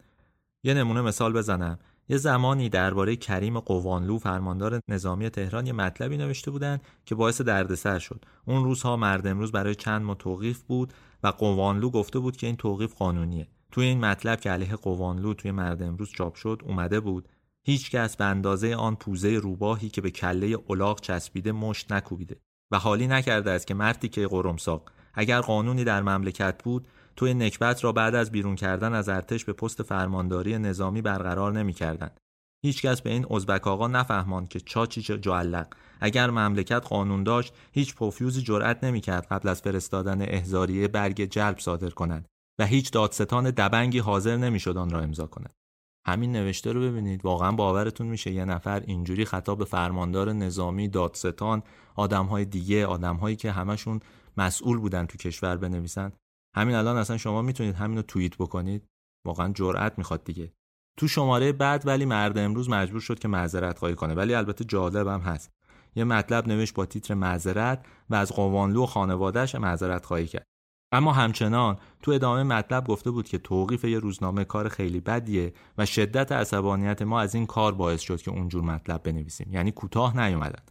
[SPEAKER 1] یه نمونه مثال بزنم. یه زمانی درباره کریم قوانلو فرماندار نظامی تهران یه مطلبی نوشته بودن که باعث دردسر شد. اون روزها مرد امروز برای چند ماه توقیف بود و قوانلو گفته بود که این توقیف قانونیه. توی این مطلب که علیه قوانلو توی مرد امروز چاپ شد اومده بود. هیچ کس به اندازه آن پوزه روباهی که به کله الاغ چسبیده مشت نکوبیده. و حالی نکرده است که مردی که قرمساق. اگر قانونی در مملکت بود توی نکبت را بعد از بیرون کردن از ارتش به پست فرمانداری نظامی برقرار نمی‌کردند. هیچکس به این ازبک آقا نفهمان که چاچی جعلق. اگر مملکت قانون داشت هیچ پوفیوزی جرأت نمی‌کرد قبل از فرستادن احزاریه برگ جلب صادر کند و هیچ دادستان دبنگی حاضر نمی‌شد آن را امضا کند. همین نوشته رو ببینید. واقعا باورتون میشه یه نفر اینجوری خطاب به فرماندار نظامی دادستان آدمهای دیگه آدمهایی که همشون مسئول بودن تو کشور بنویسن؟ همین الان اصلا شما می‌تونید همین رو توییت بکنید. واقعا جرأت می‌خواد دیگه. تو شماره بعد ولی مرد امروز مجبور شد که معذرت خواهی کنه. ولی البته جالب هم هست. یه مطلب نوشت با تیتر معذرت و از قوانلو و خانوادهش معذرت خواهی کرد. اما همچنان تو ادامه مطلب گفته بود که توقیف یه روزنامه کار خیلی بدیه و شدت عصبانیت ما از این کار باعث شد که اونجور مطلب بنویسیم. یعنی کوتاه نیومدن.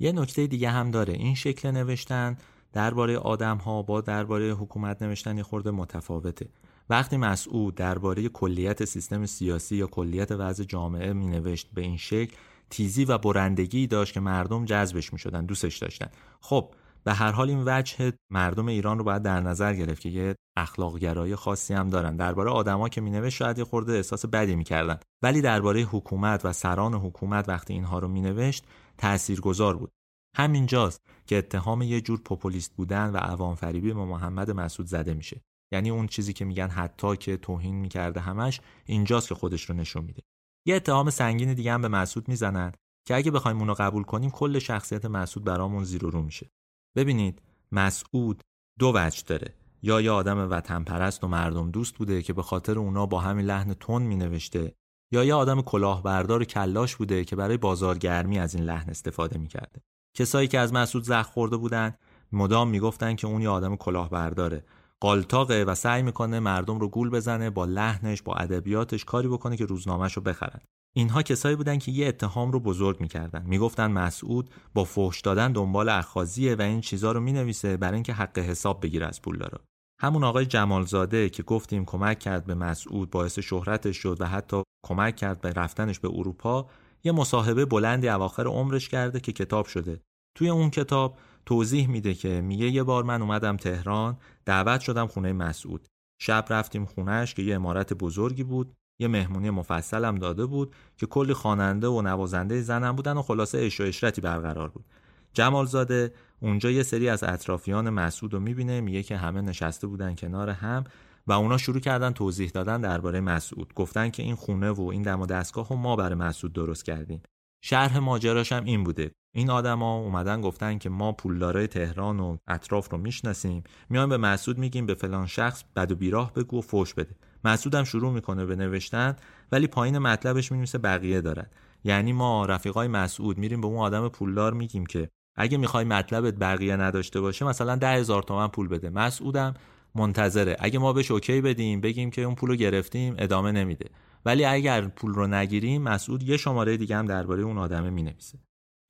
[SPEAKER 1] یه نکته دیگه هم داره. این شکل نوشتن درباره آدم ها با درباره حکومت نوشتن یه خورده متفاوته. وقتی مسعود درباره کلیت سیستم سیاسی یا کلیت وضع جامعه می نوشت به این شکل تیزی و برندگی داشت که مردم جذبش می شدن دوستش داشتن. خب به هر حال این وجه مردم ایران رو باید در نظر گرفت که یه اخلاق گرایی خاصی هم دارن. درباره آدما که مینوشت شاید یه خورده احساس بدی می‌کردن. ولی درباره حکومت و سران حکومت وقتی اینها رو مینوشت تاثیرگذار بود. همینجاست که اتهام یه جور پوپولیست بودن و عوام فریبی به محمد مسعود زده میشه. یعنی اون چیزی که میگن حتی که توهین می‌کرده همش اینجاست که خودش رو نشون میده. یه اتهام سنگین دیگه هم به مسعود می‌زنن که اگه بخوایم اونو قبول کنیم کل شخصیت مسعود برامون زیر و رو میشه. ببینید مسعود دو وجه داره. یا یه آدم وطن پرست و مردم دوست بوده که به خاطر اونا با همین لحن تون می نوشته یا یه آدم کلاهبردار کلاش بوده که برای بازارگرمی از این لحن استفاده می کرده. کسایی که از مسعود زخ خورده بودن مدام می‌گفتن که اون یه آدم کلاهبرداره. قالتاقه و سعی می‌کنه مردم رو گول بزنه با لحنش با ادبیاتش کاری بکنه که روزنامهش رو بخرن. اینها کسایی بودن که یه اتهام رو بزرگ می‌کردن می‌گفتن مسعود با فحش دادن دنبال اخاذیه و این چیزا رو می‌نویسه برای اینکه حق حساب بگیره از پولدارا همون آقای جمالزاده که گفتیم کمک کرد به مسعود باعث شهرتش شد و حتی کمک کرد به رفتنش به اروپا یه مصاحبه بلندی اواخر عمرش کرده که کتاب شده. توی اون کتاب توضیح میده که میگه یه بار من اومدم تهران دعوت شدم خونه مسعود. شب رفتیم خونهش که یه امارت بزرگی بود یه مهمونی مفصلم داده بود که کلی خواننده و نوازنده زنم بودن و خلاصه عش و اشرتی برقرار بود. جمالزاده اونجا یه سری از اطرافیان مسعود رو می‌بینه میگه که همه نشسته بودن کنار هم و اونا شروع کردن توضیح دادن درباره مسعود. گفتن که این خونه و این دم و دستگاه رو ما برای مسعود درست کردیم. شرح ماجراش هم این بوده. این آدما اومدن گفتن که ما پولدارای تهران و اطراف رو می‌شناسیم. میان به مسعود میگیم به فلان شخص بد و بیراه بگو و فوش بده. مسعودم شروع می‌کنه به نوشتن ولی پایین مطلبش می‌نویسه بقیه دارن یعنی ما رفیقای مسعود میریم به اون آدم پولدار میگیم که اگه می‌خوای مطلبت بقیه نداشته باشه مثلا ده هزار تومن پول بده. مسعودم منتظره. اگه ما بهش اوکی بدیم بگیم که اون پولو گرفتیم ادامه نمیده. ولی اگر پول رو نگیریم مسعود یه شماره دیگه هم درباره اون آدمه می‌نویسه.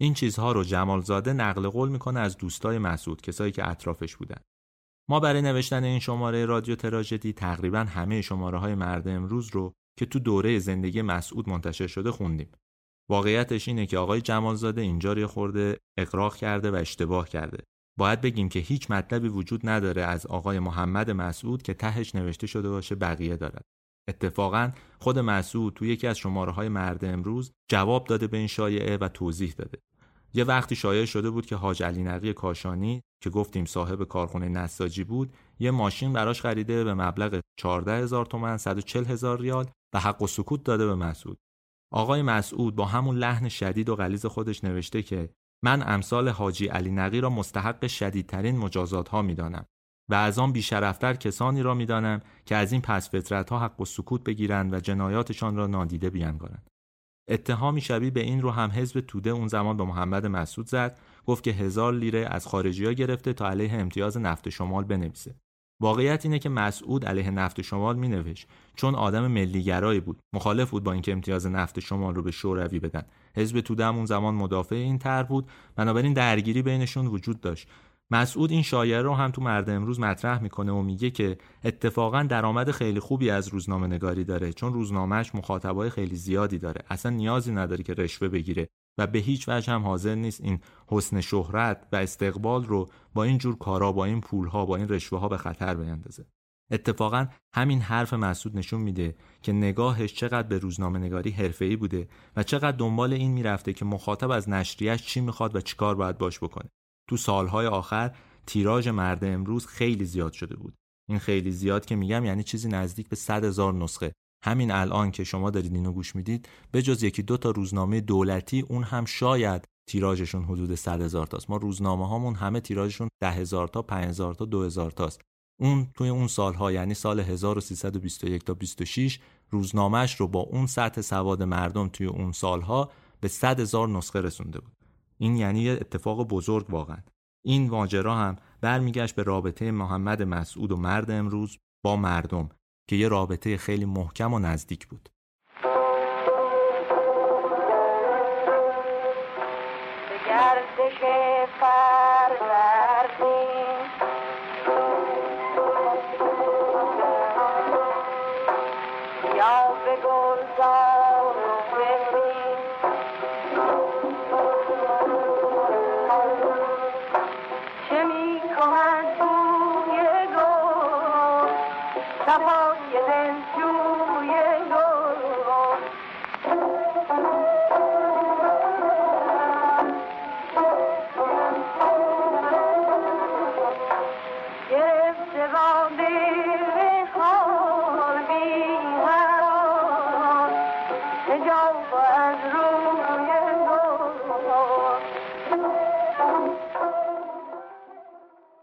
[SPEAKER 1] این چیزها رو جمالزاده نقل قول می‌کنه از دوستای مسعود کسایی که اطرافش بودن. ما برای نوشتن این شماره رادیو تراژدی تقریبا همه شماره های مرد امروز رو که تو دوره زندگی مسعود منتشر شده خوندیم. واقعیتش اینه که آقای جمالزاده اینجا رو خورده اقراق کرده و اشتباه کرده. باید بگیم که هیچ مطلبی وجود نداره از آقای محمد مسعود که تهش نوشته شده باشه بقیه دارد. اتفاقا خود مسعود تو یکی از شماره های مرد امروز جواب داده به این شایعه و توضیح داده. یه وقتی شایع شده بود که حاج علی نقی کاشانی که گفتیم صاحب کارخونه نساجی بود یه ماشین براش خریده به مبلغ 14 هزار تومن 140 هزار ریال و حق و سکوت داده به مسعود. آقای مسعود با همون لحن شدید و غلیظ خودش نوشته که من امثال حاجی علی نقی را مستحق شدیدترین مجازات ها می‌دانم و از آن بیشرفتر کسانی را می‌دانم که از این پس فطرت ها حق و سکوت بگیرند و جنایاتشان را نادیده بیانگارند. اتهامی شبیه به این رو هم حزب توده اون زمان به محمد مسعود زد گفت که هزار لیره از خارجی ها گرفته تا علیه امتیاز نفت شمال بنویسه. واقعیت اینه که مسعود علیه نفت شمال می نوشت چون آدم ملیگرایی بود. مخالف بود با اینکه امتیاز نفت شمال رو به شوروی بدن. حزب توده اون زمان مدافع این طرح بود. بنابراین درگیری بینشون وجود داشت. مسعود این شایعه رو هم تو مرد امروز مطرح می‌کنه و میگه که اتفاقا درآمد خیلی خوبی از روزنامه نگاری داره چون روزنامهش مخاطبای خیلی زیادی داره. اصلا نیازی نداره که رشوه بگیره. و به هیچ وجه هم حاضر نیست این حسن شهرت و استقبال رو با این جور کارا با این پولها با این رشوه ها به خطر بیندازه. اتفاقا همین حرف مسعود نشون میده که نگاهش چقدر به روزنامه نگاری حرفه‌ای بوده و چقدر دنبال این می‌رفته که مخاطب از نشریهش چی می‌خواد و چیکار باید باش بکنه. تو سالهای آخر تیراژ مرد امروز خیلی زیاد شده بود. این خیلی زیاد که میگم یعنی چیزی نزدیک به 100 هزار نسخه. همین الان که شما دارید اینو گوش می‌دید به جز یکی دو تا روزنامه دولتی اون هم شاید تیراژشون حدود 100 هزار تاست. ما روزنامه هامون همه تیراژشون 10 هزار تا 5 هزار تا 2 هزار تاست. اون توی اون سالها یعنی سال 1321 تا 26 روزنامهش رو با اون سطح سواد مردم توی اون سالها به 100 هزار نسخه رسونده بود. این یعنی یه اتفاق بزرگ واقعا. این ماجرا هم برمیگشت به رابطه محمد مسعود و مرد امروز با مردم. که یه رابطه خیلی محکم و نزدیک بود.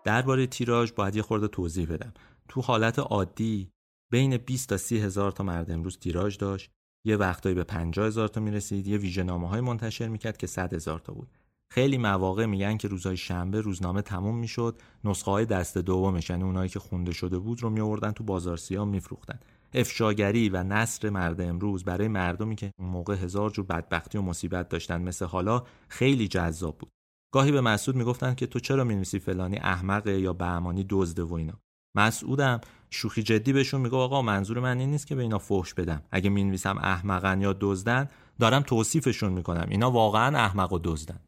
[SPEAKER 1] درباره تیراژ باید یه خورده توضیح بدم. تو حالت عادی بین 20 تا 30 هزار تا مرد امروز تیراژ داشت. یه وقتایی به 50 هزار تا می‌رسید. یه ویژه نامه های منتشر می‌کرد که 100 هزار تا بود. خیلی مواقع میگن که روزهای شنبه روزنامه تموم می‌شد. نسخه های دست دومش یعنی اونایی که خونده شده بود رو میآوردن تو بازار سیاه میفروختن. افشاگری و نصر مرد امروز برای مردمی که اون موقع هزار جور بدبختی و مصیبت داشتن مثل حالا خیلی جذاب بود. گاهی به مسعود می‌گفتن که تو چرا می‌نویسی فلانی احمقه یا بهمانی دزده و اینا. مسعودم شوخی جدی بهشون میگه آقا منظور من این نیست که به اینا فحش بدم. اگه می‌نویسم احمقن یا دزدن دارم توصیفشون می‌کنم. اینا واقعا احمق و دزدن.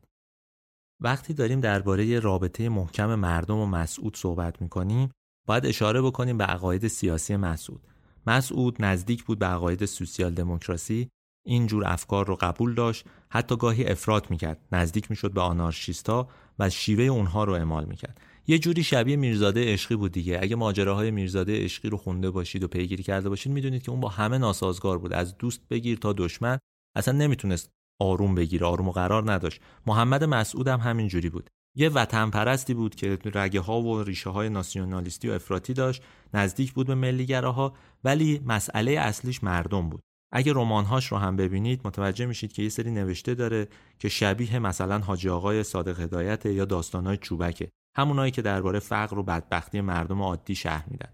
[SPEAKER 1] وقتی داریم درباره رابطه محکم مردم و مسعود صحبت می‌کنیم باید اشاره بکنیم به عقاید سیاسی مسعود. مسعود نزدیک بود به عقاید سوسیال دموکراسی این جور افکار رو قبول داشت حتی گاهی افراد می‌کرد نزدیک می‌شد به آنارشیستا و شیوه اونها رو اعمال می‌کرد. یه جوری شبیه میرزاده عشقی بود دیگه. اگه ماجراهای میرزاده عشقی رو خونده باشید و پیگیری کرده باشید می‌دونید که اون با همه ناسازگار بود. از دوست بگیر تا دشمن اصلا نمی‌تونست آروم بگیره آروم و قرار نداشت. محمد مسعود هم همین جوری بود. یه وطن پرستی بود که رگه ها و ریشه های ناسیونالیستی و افراطی داشت نزدیک بود به ملیگراها ولی مسئله اصلیش مردم بود. اگه رمانهاش رو هم ببینید متوجه میشید که یه سری نوشته داره که شبیه مثلا حاجی آقای صادق هدایت یا داستانهای چوبکه همونایی که درباره فقر و بدبختی مردم عادی شهر میدن.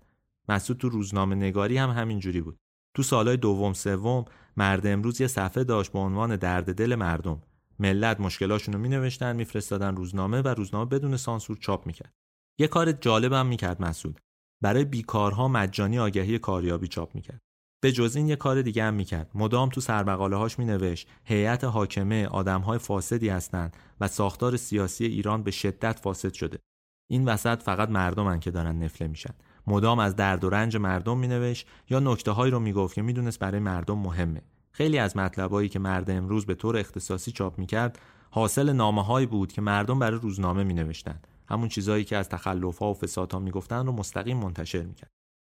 [SPEAKER 1] مسعود تو روزنامه نگاری هم همینجوری بود. تو سالهای دوم سوم مرد امروز یه صفحه داشت با عنوان درد دل مردم. ملت مشکلاشون رو مینوشتن میفرستادن روزنامه و روزنامه بدون سانسور چاپ می‌کرد. یه کار جالبم می‌کرد مسعود. برای بیکارها مجانی آگهی کاریابی چاپ می‌کرد. به جز این یه کار دیگه هم می‌کرد. مدام تو سرمقاله هاش مینوشت هیئت حاکمه آدمهای فاسدی هستند و ساختار سیاسی ایران به شدت فاسد شده. این وسط فقط مردمن که دارن نفله میشن. مدام از درد و رنج مردم مینوشت یا نکته هایی رو می‌گفت که می‌دونست برای مردم مهمه. خیلی از مطلبایی که مرد امروز به طور اختصاصی چاپ می‌کرد حاصل نامه بود که مردم برای روزنامه مینوشتن. همون چیزهایی که از تخلف ها و فساد ها رو مستقیم منتشر می‌کرد.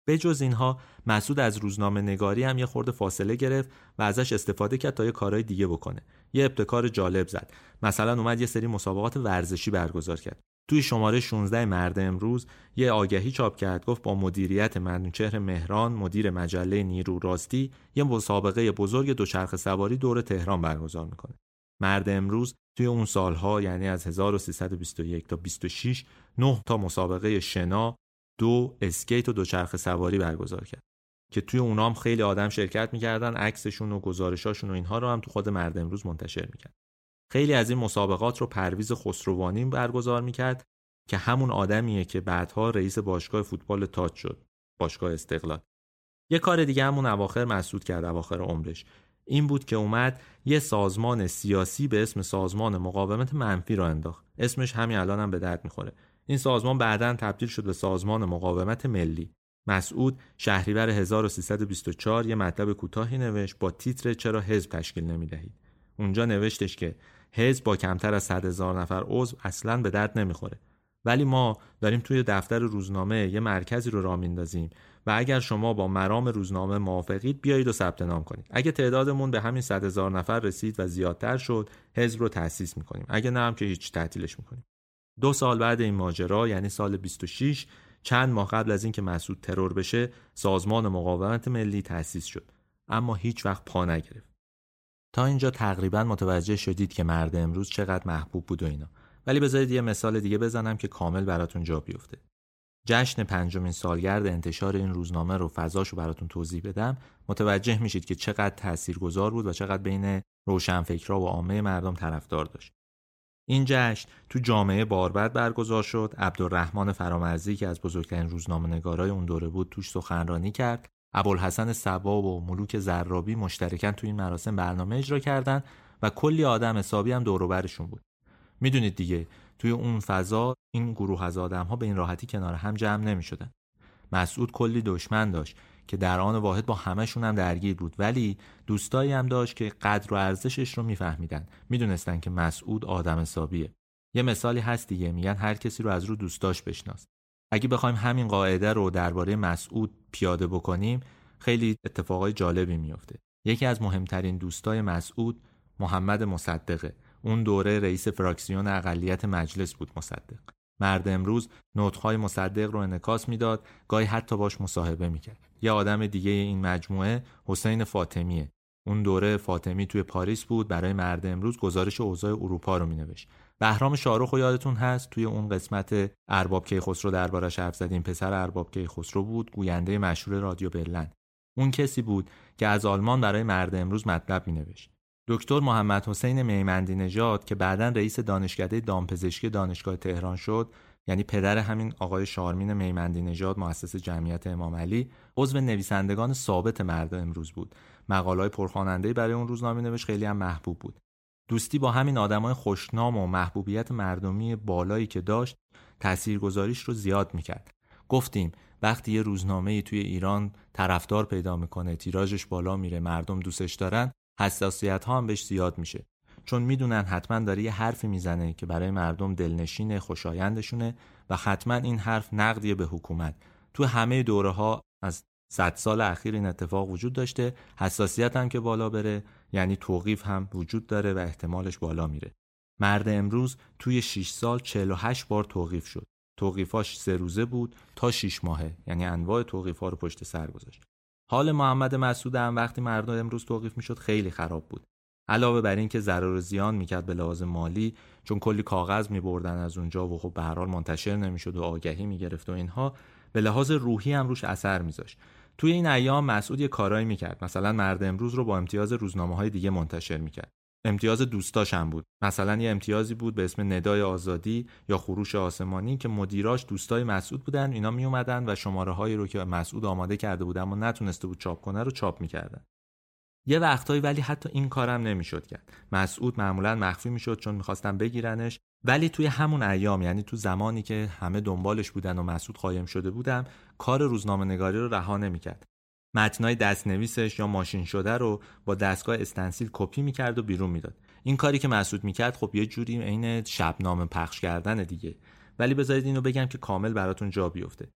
[SPEAKER 1] به جز اینها مسعود از روزنامه نگاری هم یه خورده فاصله گرفت و ازش استفاده کرد تا یه کارهای دیگه بکنه. یه ابتکار جالب زد. مثلا اومد یه سری مسابقات ورزشی برگزار کرد. توی شماره 16 مرد امروز یه آگهی چاپ کرد گفت با مدیریت منوچهر مهران مدیر مجله نیرو راستی یه مسابقه بزرگ دوچرخه سواری دور تهران برگزار می‌کنه. مرد امروز توی اون سالها یعنی از 1321 تا 26 نه تا مسابقه شنا دو اسکیت و دوچرخه سواری برگزار کرد که توی اونام خیلی آدم شرکت می‌کردن عکسشون و گزارشاشون و اینها رو هم تو خود مرد امروز منتشر می‌کرد. خیلی از این مسابقات رو پرویز خسروانی برگزار می‌کرد که همون آدمیه که بعدها رئیس باشگاه فوتبال تاج شد باشگاه استقلال. یه کار دیگه همون اواخر مسعود کرد اواخر عمرش. این بود که اومد یه سازمان سیاسی به اسم سازمان مقاومت منفی را انداخت. اسمش همین الان هم به درد می‌خوره. این سازمان بعدا تبدیل شد به سازمان مقاومت ملی. مسعود شهریور 1324 یه مطلب کوتاهی نوشت با تیتر چرا حزب تشکیل نمی‌دهید؟ اونجا نوشتش که حزب با کمتر از 100 هزار نفر عضو اصلا به درد نمی‌خوره. ولی ما داریم توی دفتر روزنامه یه مرکزی رو راه میندازیم و اگر شما با مرام روزنامه موافقید بیایید و ثبت نام کنید. اگه تعدادمون به همین 100 هزار نفر رسید و زیادتر شد حزب رو تأسیس می‌کنیم. اگه نه هم که هیچ تعطیلش می‌کنیم. دو سال بعد این ماجرا یعنی سال 26 چند ماه قبل از اینکه مسعود ترور بشه سازمان مقاومت ملی تأسیس شد. اما هیچ وقت پا نگرفت. تا اینجا تقریبا متوجه شدید که مرد امروز چقدر محبوب بود و اینا. ولی بذارید یه مثال دیگه بزنم که کامل براتون جا بیفته. جشن پنجمین سالگرد انتشار این روزنامه رو فضاشو براتون توضیح بدم. متوجه میشید که چقدر تاثیرگذار بود و چقدر بین روشنفکرا و عامه مردم طرفدار داشت. این جشن تو جامعه باربد برگزار شد. عبدالرحمن فرامرزی که از بزرگترین روزنامه نگارای اون دوره بود توش سخنرانی کرد. ابوالحسن سبا و ملوک زرابی مشترکن تو این مراسم برنامه اجرا کردن و کلی آدم حسابی هم دور بود. می‌دونید دیگه توی اون فضا این گروه از آدم ها به این راحتی کنار هم جمع نمی شدن. مسعود کلی دشمن داشت. که در آن واحد با همهشون هم درگیر بود. ولی دوستایی هم داشت که قدر و ارزشش رو میفهمیدن. می‌دونستن که مسعود آدم حسابیه. یه مثالی هست دیگه. میگن هر کسی رو از رو دوستاش بشناس. اگه بخوایم همین قاعده رو درباره مسعود پیاده بکنیم خیلی اتفاقای جالبی میفته یکی از مهمترین دوستای مسعود محمد مصدقه. اون دوره رئیس فراکسیون اقلیت مجلس بود مصدق. مرد امروز نوتهای مصدق رو انکاس می‌داد. گاهی حتی باش مصاحبه می‌کرد. یه آدم دیگه این مجموعه حسین فاطمیه. اون دوره فاطمی توی پاریس بود برای مرد امروز گزارش اوضاع اروپا رو مینوشت. بهرام شاروخ یادتون هست؟ توی اون قسمت ارباب کیخسرو دربارش حرف زدیم. پسر ارباب کیخسرو بود گوینده مشهور رادیو برلن. اون کسی بود که از آلمان برای مرد امروز مطلب مینوشت. دکتر محمد حسین میمندی نژاد که بعدا رئیس دانشکده دامپزشکی دانشگاه تهران شد یعنی پدر همین آقای شارمین میمندی نژاد مؤسس جمعیت امام علی عضو نویسندگان ثابت مرد امروز بود. مقالای پرخواننده برای اون روزنامه نوشت خیلی هم محبوب بود. دوستی با همین آدمای خوشنام و محبوبیت مردمی بالایی که داشت تاثیرگذاریش رو زیاد می‌کرد. گفتیم وقتی یه روزنامه توی ایران طرفدار پیدا می‌کنه تیراژش بالا میره مردم دوستش دارن حساسیت ها هم بهش زیاد میشه. چون می‌دونن حتما داره یه حرفی می‌زنه که برای مردم دلنشین خوشایندشونه و حتما این حرف نقدیه به حکومت. تو همه دوره ها از صد سال اخیر این اتفاق وجود داشته حساسیت هم که بالا بره یعنی توقیف هم وجود داره و احتمالش بالا میره. مرد امروز توی 6 سال 48 بار توقیف شد. توقیفاش سه روزه بود تا 6 ماهه یعنی انواع توقیفا رو پشت سر گذاشت. حال محمد مسعود هم وقتی مردم امروز توقیف می‌شد خیلی خراب بود. علاوه بر اینکه ضرر و زیان می‌کرد به لحاظ مالی چون کلی کاغذ میبردن از اونجا و خب به هر منتشر نمی‌شد و آگهی می‌گرفت و اینها به لحاظ روحی هم روش اثر میذاشت. توی این ایام مسعود یه کارایی می‌کرد. مثلا مرد امروز رو با امتیاز روزنامه های دیگه منتشر می‌کرد. امتیاز دوستاش هم بود. مثلا یه امتیازی بود به اسم ندای آزادی یا خروش آسمانی که مدیراش دوستای مسعود بودن اینا می اومدن و شماره هایی رو که مسعود آماده کرده بود اما نتونسته بود چاپ کنه رو چاپ می‌کردن. یه وقتایی ولی حتی این کارم نمی‌شد کرد. مسعود معمولا مخفی می‌شد چون می‌خواستن بگیرنش ولی توی همون ایام یعنی تو زمانی که همه دنبالش بودن و مسعود قایم شده بودم کار روزنامه نگاری رو رها نمی‌کرد. متنای دستنویسش یا ماشین شده رو با دستگاه استنسیل کپی می‌کرد و بیرون می‌داد. این کاری که مسعود می‌کرد خب یه جوری عین شبنامه پخش کردن دیگه. ولی بذارید اینو بگم که کامل براتون جا بیفته.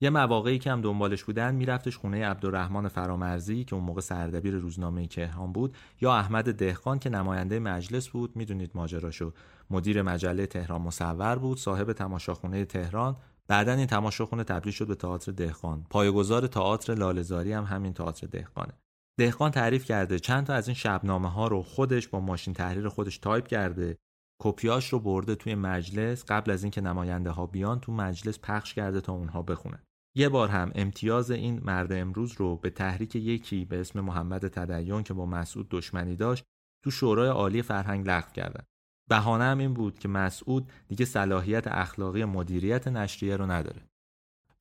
[SPEAKER 1] یه مواقعی که هم دنبالش بودن میرفتش خونه عبدالرحمن فرامرزی که اون موقع سردبیر روزنامه کهران بود یا احمد دهقان که نماینده مجلس بود می‌دونید ماجراشو. مدیر مجله تهران مصور بود صاحب تماشاخونه تهران. بعدا این تماشاخونه تبدیل شد به تئاتر دهقان. پایه‌گذار تئاتر لاله‌زاری هم همین تئاتر دهقانه. دهقان تعریف کرده چند تا از این شبنامه ها رو خودش با ماشین تحریر خودش تایپ کرده. کپیاش رو برده توی مجلس قبل از اینکه نماینده ها بیان تو مجلس پخش کرده تا اونها بخونن. یه بار هم امتیاز این مرد امروز رو به تحریک یکی به اسم محمد تدیون که با مسعود دشمنی داشت تو شورای عالی فرهنگ لغو کردن. بهانه هم این بود که مسعود دیگه صلاحیت اخلاقی مدیریت نشریه رو نداره.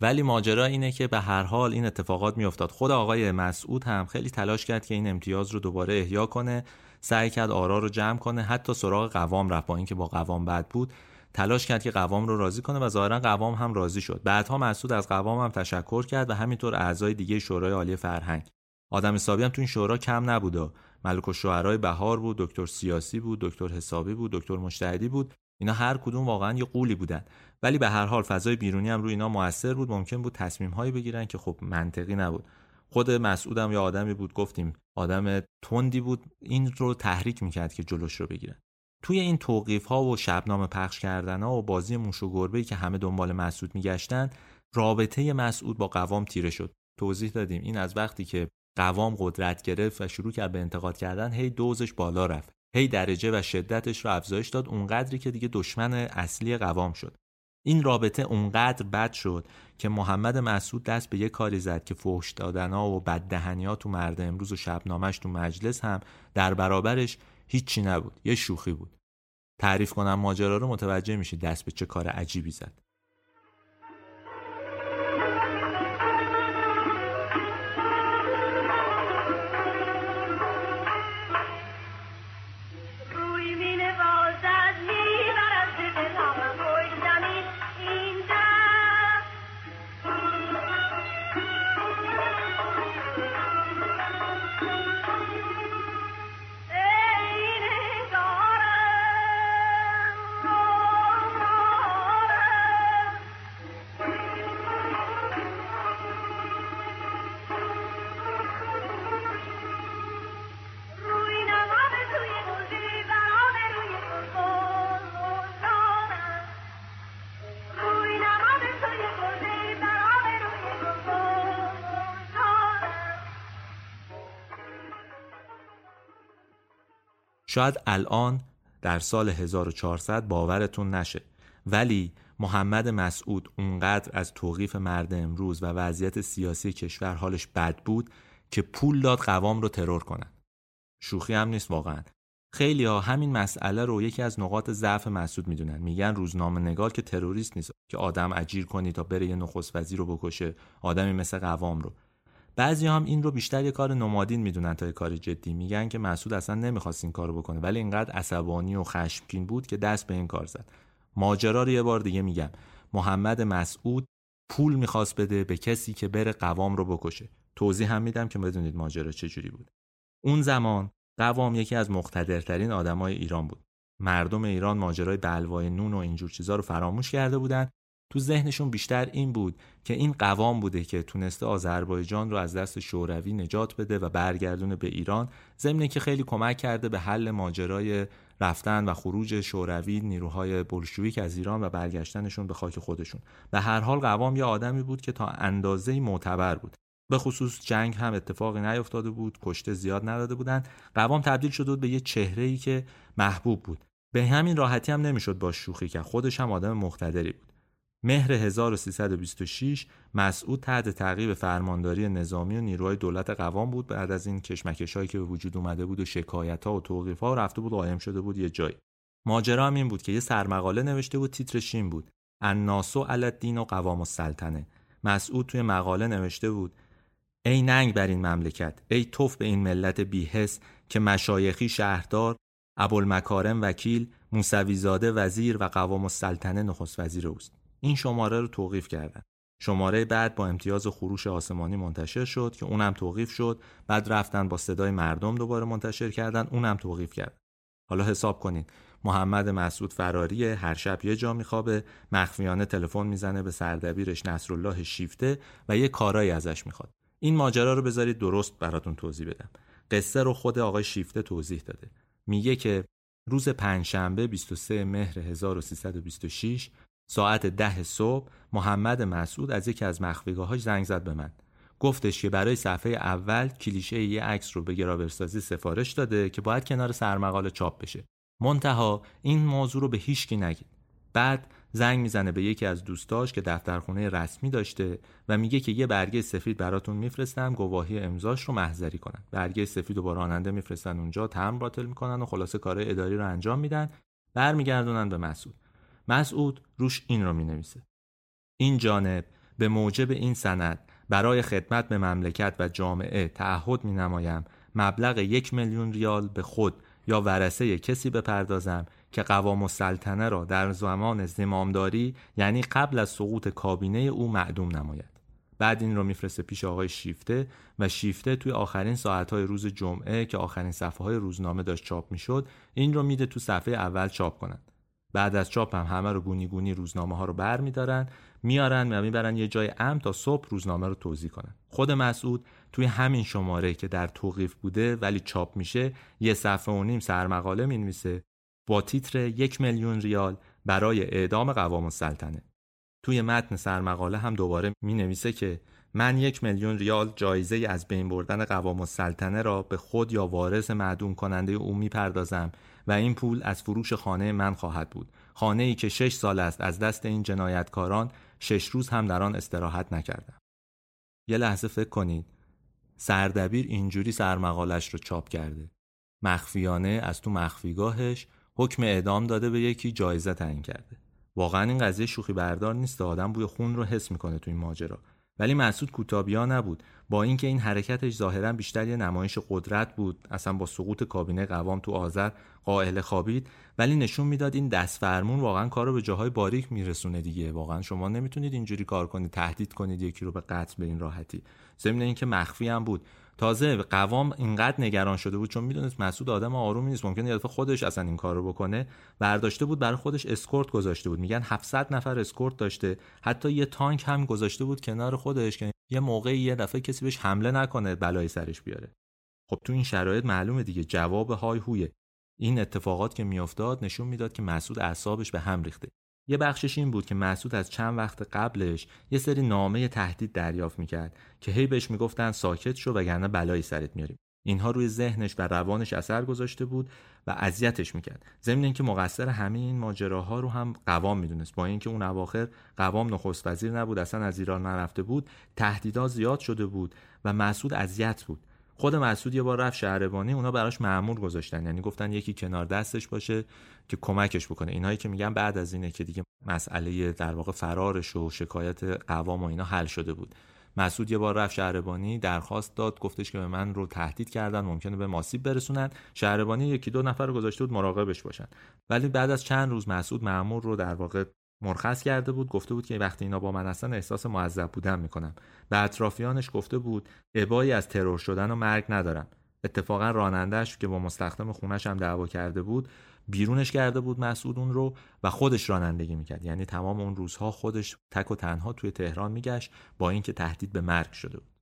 [SPEAKER 1] ولی ماجرا اینه که به هر حال این اتفاقات میافتاد. خود آقای مسعود هم خیلی تلاش کرد که این امتیاز رو دوباره احیا کنه سعی کرد آرا رو جمع کنه حتی سراغ قوام رفت. با اینکه با قوام بد بود تلاش کرد که قوام رو راضی کنه و ظاهرا قوام هم راضی شد. بعدها مسعود از قوام هم تشکر کرد و همینطور اعضای دیگه شورای عالی فرهنگ. آدم حسابی هم تو این شورا کم نبود. ملک الشعرای بهار بود دکتر سیاسی بود دکتر حسابی بود دکتر مجتهدی بود. اینا هر کدوم واقعا یه قولی بودن. ولی به هر حال فضای بیرونی هم روی اینا موثر بود. ممکن بود تصمیم هایی بگیرن که خب منطقی نبود. خود مسعودم یا آدمی بود گفتیم آدم تندی بود این رو تحریک می‌کرد که جلوش رو بگیرن توی این توقیف ها و شبنامه پخش کردن ها و بازی موش و گربه که همه دنبال مسعود میگشتن رابطه مسعود با قوام تیره شد. توضیح دادیم. این از وقتی که قوام قدرت گرفت و شروع کرد به انتقاد کردن هی دوزش بالا رفت. هی درجه و شدتش رو افزایش داد. اونقدری که دیگه دشمن اصلی قوام شد. این رابطه اونقدر بد شد که محمد مسعود دست به یه کاری زد که فحش دادنا و بددهنیا تو مرد امروز و شبنامش تو مجلس هم در برابرش هیچی نبود یه شوخی بود. تعریف کنم ماجرا رو متوجه میشید دست به چه کار عجیبی زد. شاید الان در سال 1400 باورتون نشه. ولی محمد مسعود اونقدر از توقیف مرد امروز و وضعیت سیاسی کشور حالش بد بود که پول داد قوام رو ترور کنن. شوخی هم نیست واقعا. خیلی ها همین مسئله رو یکی از نقاط ضعف مسعود می‌دونن. میگن روزنامه نگار که تروریست نیست که آدم اجیر کنی تا بره یه نخست وزیر رو بکشه آدمی مثل قوام رو. بعضی هم این رو بیشتر یه کار نمادین می‌دونن تا یه کار جدی میگن که مسعود اصلا نمی‌خواست این کارو بکنه ولی اینقدر عصبانی و خشمگین بود که دست به این کار زد. ماجرا رو یه بار دیگه میگم. محمد مسعود پول می‌خواست بده به کسی که بره قوام رو بکشه. توضیح هم میدم که بدونید ماجرا چجوری بود. اون زمان قوام یکی از مقتدرترین آدمای ایران بود. مردم ایران ماجرای بلوای نون و اینجور چیزا رو فراموش کرده بودن تو ذهنشون بیشتر این بود که این قوام بوده که تونسته آذربایجان رو از دست شوروی نجات بده و برگردونه به ایران ضمن که خیلی کمک کرده به حل ماجرای رفتن و خروج شوروی نیروهای بلشویک از ایران و برگشتنشون به خاک خودشون. به هر حال قوام یه آدمی بود که تا اندازه معتبر بود. به خصوص جنگ هم اتفاقی نیفتاده بود کشته زیاد نداده بودن. قوام تبدیل شده بود به یه چهره ای که محبوب بود. به همین راحتی هم نمی‌شد با شوخی کرد. خودش هم آدم مقتدری بود. مهر 1326 مسعود تحت تعقیب فرمانداری نظامی و نیروهای دولت قوام بود. بعد از این کشمکش هایی که به وجود اومده بود و شکایت ها و توقیف ها رفته بود قایم شده بود یه جایی. ماجرا هم این بود که یه سرمقاله نوشته بود تیترش این بود. الناسو الدین و قوام السلطنه. مسعود توی مقاله نوشته بود ای ننگ بر این مملکت ای توف به این ملت بیهس که مشایخی شهردار ابوالمکارم وکیل موسویزاده وزیر و قوام السلطنه نخست وزیر اوست. این شماره رو توقیف کردن. شماره بعد با امتیاز خروش آسمانی منتشر شد که اونم توقیف شد. بعد رفتن با صدای مردم دوباره منتشر کردن اونم توقیف کرد حالا حساب کنید محمد مسعود فراریه هر شب یه جا میخوابه مخفیانه تلفن می‌زنه به سردبیرش نصرالله شیفته و یه کارایی ازش می‌خواد. این ماجرا رو بذارید درست براتون توضیح بدم. قصه رو خود آقای شیفته توضیح داده. میگه که روز پنجشنبه 23 مهر 1326 ساعت ده صبح محمد مسعود از یکی از مخفیگاهاش زنگ زد به من. گفتش که برای صفحه اول کلیشه یه عکس رو به گراورسازی سفارش داده که باید کنار سرمقاله چاپ بشه. منتها این موضوع رو به هیچکی نگید. بعد زنگ می‌زنه به یکی از دوستاش که دفترخونه رسمی داشته و میگه که یه برگه سفید براتون میفرستم گواهی امضاش رو محضری کنن. برگه سفید رو با راننده میفرستن اونجا تمر باطل می‌کنن و خلاصه کارهای اداری رو انجام میدن. برمیگردونن به مسعود. مسعود روش این رو می‌نویسه. این جانب به موجب این سند برای خدمت به مملکت و جامعه تعهد می نمایم مبلغ یک میلیون ریال به خود یا ورسه کسی بپردازم که قوام السلطنه را در زمان زمامداری یعنی قبل از سقوط کابینه او معدوم نماید. بعد این رو میفرسته پیش آقای شیفته و شیفته توی آخرین ساعتهای روز جمعه که آخرین صفحه های روزنامه داشت چاپ می‌شد این رو میده تو صفحه اول چاپ کنند. بعد از چاپ هم همه رو گونی گونی روزنامه ها رو بر میدارن میارن و می‌برن یه جای امن تا صبح روزنامه رو توضیح کنن. خود مسعود توی همین شماره که در توقیف بوده ولی چاپ میشه یه صفحه و نیم سرمقاله می‌نویسه با تیتر یک میلیون ریال برای اعدام قوام السلطنه توی متن سرمقاله هم دوباره می نویسه که من یک میلیون ریال جایزه از بین بردن قوام السلطنه را به خود یا وارث معدوم کننده او می پردازم و این پول از فروش خانه من خواهد بود. خانه ای که شش سال است. از دست این جنایتکاران شش روز هم در آن استراحت نکردم. یه لحظه فکر کنید. سردبیر اینجوری سرمقالش رو چاپ کرده. مخفیانه از تو مخفیگاهش حکم اعدام داده به یکی جایزه تعیین کرده. واقعا این قضیه شوخی بردار نیست. آدم بوی خون رو حس می‌کنه تو این ماجرا. ولی مسعود کوتابیا نبود. با اینکه این حرکتش ظاهرا بیشتر یه نمایش قدرت بود اصلا با سقوط کابینه قوام تو آذر قائل خوابید ولی نشون می‌داد این دست فرمون واقعا کار رو به جاهای باریک میرسونه دیگه. واقعا شما نمی‌تونید اینجوری کار کنید تهدید کنید یکی رو به قتل به این راحتی. ضمن اینکه مخفی هم بود. تازه قوام اینقدر نگران شده بود چون می‌دونست مسعود آدم آرومی نیست ممکنه یه خودش اصلا این کارو بکنه. برداشته بود برای خودش اسکورت گذاشته بود. میگن 700 نفر اسکورت داشته. حتی یه تانک هم گذاشته بود کنار خودش که یه موقعی یه دفعه کسی بهش حمله نکنه بلای سرش بیاره. خب تو این شرایط معلومه دیگه جواب های هویه. این اتفاقات که میافتاد نشون می‌داد که مسعود اعصابش به هم ریخته. یه بخشش این بود که مسعود از چند وقت قبلش یه سری نامه تهدید دریافت می‌کرد که هی بهش می‌گفتن ساکت شو وگرنه بلایی سرت میاریم. اینها روی ذهنش و روانش اثر گذاشته بود و اذیتش می‌کرد. ضمن اینکه مقصر همه این ماجراها رو هم قوام می‌دونست. با اینکه اون اواخر قوام نخست وزیر نبود اصلا از ایران نرفته بود تهدیدها زیاد شده بود و مسعود اذیت بود. خود مسعود یه بار رفت شهربانی اونا براش معمول گذاشتن. یعنی گفتن یکی کنار دستش باشه. که کمکش بکنه. اینایی که میگن بعد از اینه که دیگه مسئله در واقع فرارش و شکایت قوام و اینا حل شده بود. مسعود یه بار رفت شهربانی درخواست داد گفتش که به من رو تهدید کردن ممکنه به ماسیب برسونن. شهربانی یکی دو نفر رو گذاشته بود مراقبش باشن. ولی بعد از چند روز مسعود معمول رو در واقع مرخص کرده بود گفته بود که وقتی اینا با من هستن احساس معذب بودن می‌کنم به اطرافیانش گفته بود ابایی از ترور شدن و مرگ ندارم اتفاقا رانندهش که با مستخدم خونش هم دعوا کرده بود بیرونش کرده بود مسعود اون رو و خودش رانندگی می‌کرد. یعنی تمام اون روزها خودش تک و تنها توی تهران میگشت با اینکه تهدید به مرگ شده بود.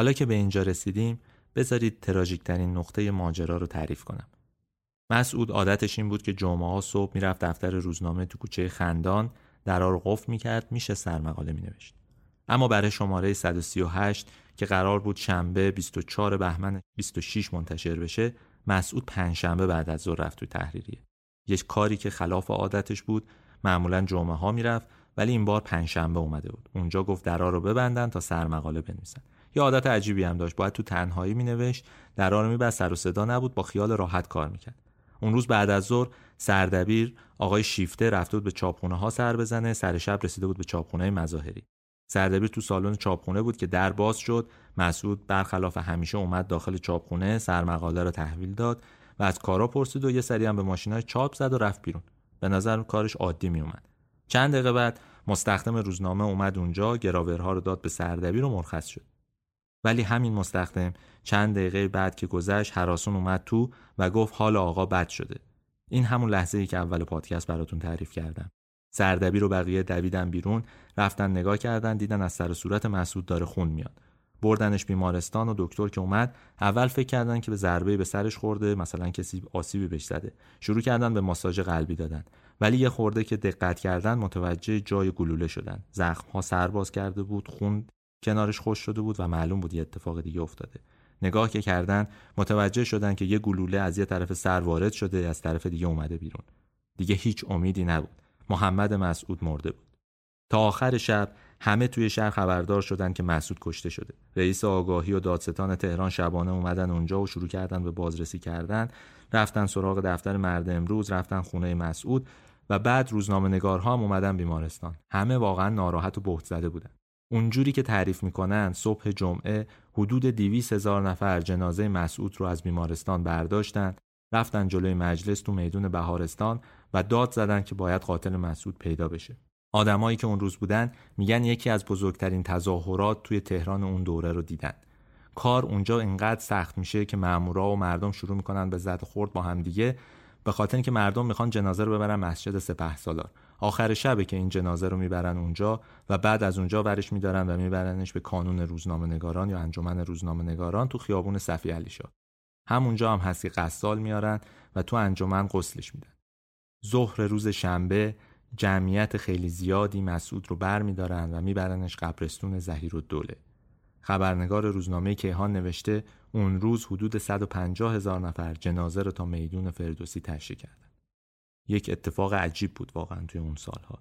[SPEAKER 1] حالا که به اینجا رسیدیم بذارید تراژیکترین نقطه ماجرا رو تعریف کنم. مسعود عادتش این بود که جمعه ها صبح می‌رفت دفتر روزنامه تو کوچه خندان درا رو قفل می‌کرد میشه سرمقاله مینوشت. اما برای شماره 138 که قرار بود شنبه 24 بهمن 26 منتشر بشه مسعود پنجشنبه بعد از ظهر رفت تو تحریریه. یک کاری که خلاف عادتش بود معمولا جمعه ها می‌رفت ولی این بار پنجشنبه اومده بود. اونجا گفت درا رو ببندن تا سرمقاله بنویسن. یه عادت عجیبی هم داشت. باید تو تنهایی مینوشت. درا رو میبست سر و صدا نبود. با خیال راحت کار می‌کرد. اون روز بعد از ظهر سردبیر آقای شیفته رفته بود به چاپخونه ها سر بزنه. سر شب رسیده بود به چاپخونه مظاهری. سردبیر تو سالن چاپخونه بود که در باز شد. مسعود برخلاف همیشه اومد داخل چاپخونه سرمقاله رو تحویل داد و از کارا پرسید و یه سری هم به ماشینای چاپ زد و رفت بیرون. به نظر کارش عادی می اومد چند دقیقه بعد مستخدم روزنامه اومد اونجا. گراورها رو داد به سردبیر و مرخص شد. ولی همین مستخدم چند دقیقه بعد که گذشت حراسون اومد تو و گفت حال آقا بد شده. این همون لحظه ای که اول پادکست براتون تعریف کردم. سردبیر و بقیه دویدن بیرون رفتن نگاه کردن دیدن از سر صورت مسعود داره خون میاد. بردنش بیمارستان و دکتر که اومد اول فکر کردن که به ضربه به سرش خورده مثلا کسی آسیبی بهش زده. شروع کردن به ماساژ قلبی دادن. ولی یه خورده که دقت کردن متوجه جای گلوله شدن. زخم ها سرباز کرده بود خون کنارش خوش شده بود و معلوم بود یه اتفاق دیگه افتاده. نگاه که کردن متوجه شدن که یه گلوله از یه طرف سر وارد شده از طرف دیگه اومده بیرون. دیگه هیچ امیدی نبود. محمد مسعود مرده بود. تا آخر شب همه توی شهر خبردار شدن که مسعود کشته شده. رئیس آگاهی و دادستان تهران شبانه اومدن اونجا و شروع کردن به بازرسی کردن. رفتن سراغ دفتر مرد امروز رفتن خونه مسعود و بعد روزنامه نگارها هم اومدن بیمارستان. همه واقعا ناراحت و بهت زده بودن. اونجوری که تعریف می‌کنن صبح جمعه حدود دیویس هزار نفر جنازه مسعود رو از بیمارستان برداشتن رفتن جلوی مجلس تو میدون بهارستان و داد زدن که باید قاتل مسعود پیدا بشه. آدمایی که اون روز بودن میگن یکی از بزرگترین تظاهرات توی تهران اون دوره رو دیدن. کار اونجا اینقدر سخت میشه که مامورا و مردم شروع می‌کنن به زد خورد با همدیگه به خاطر اینکه مردم می‌خوان جنازه رو ببرن مسجد سپه سالار آخر شبه که این جنازه رو می‌برن اونجا و بعد از اونجا ورش میدارن و میبرنش به کانون روزنامه نگاران یا انجمن روزنامه نگاران تو خیابون صفی علی شاه. همونجا هم هستی قصال میارن و تو انجمن قسلش میدن. ظهر روز شنبه جمعیت خیلی زیادی مسعود رو بر میدارن و میبرنش قبرستون زهیر و دوله خبرنگار روزنامه کیهان نوشته اون روز حدود 150 هزار نفر جنازه رو تا میدون فردوسی تشریح کردن. یک اتفاق عجیب بود واقعا توی اون سالها.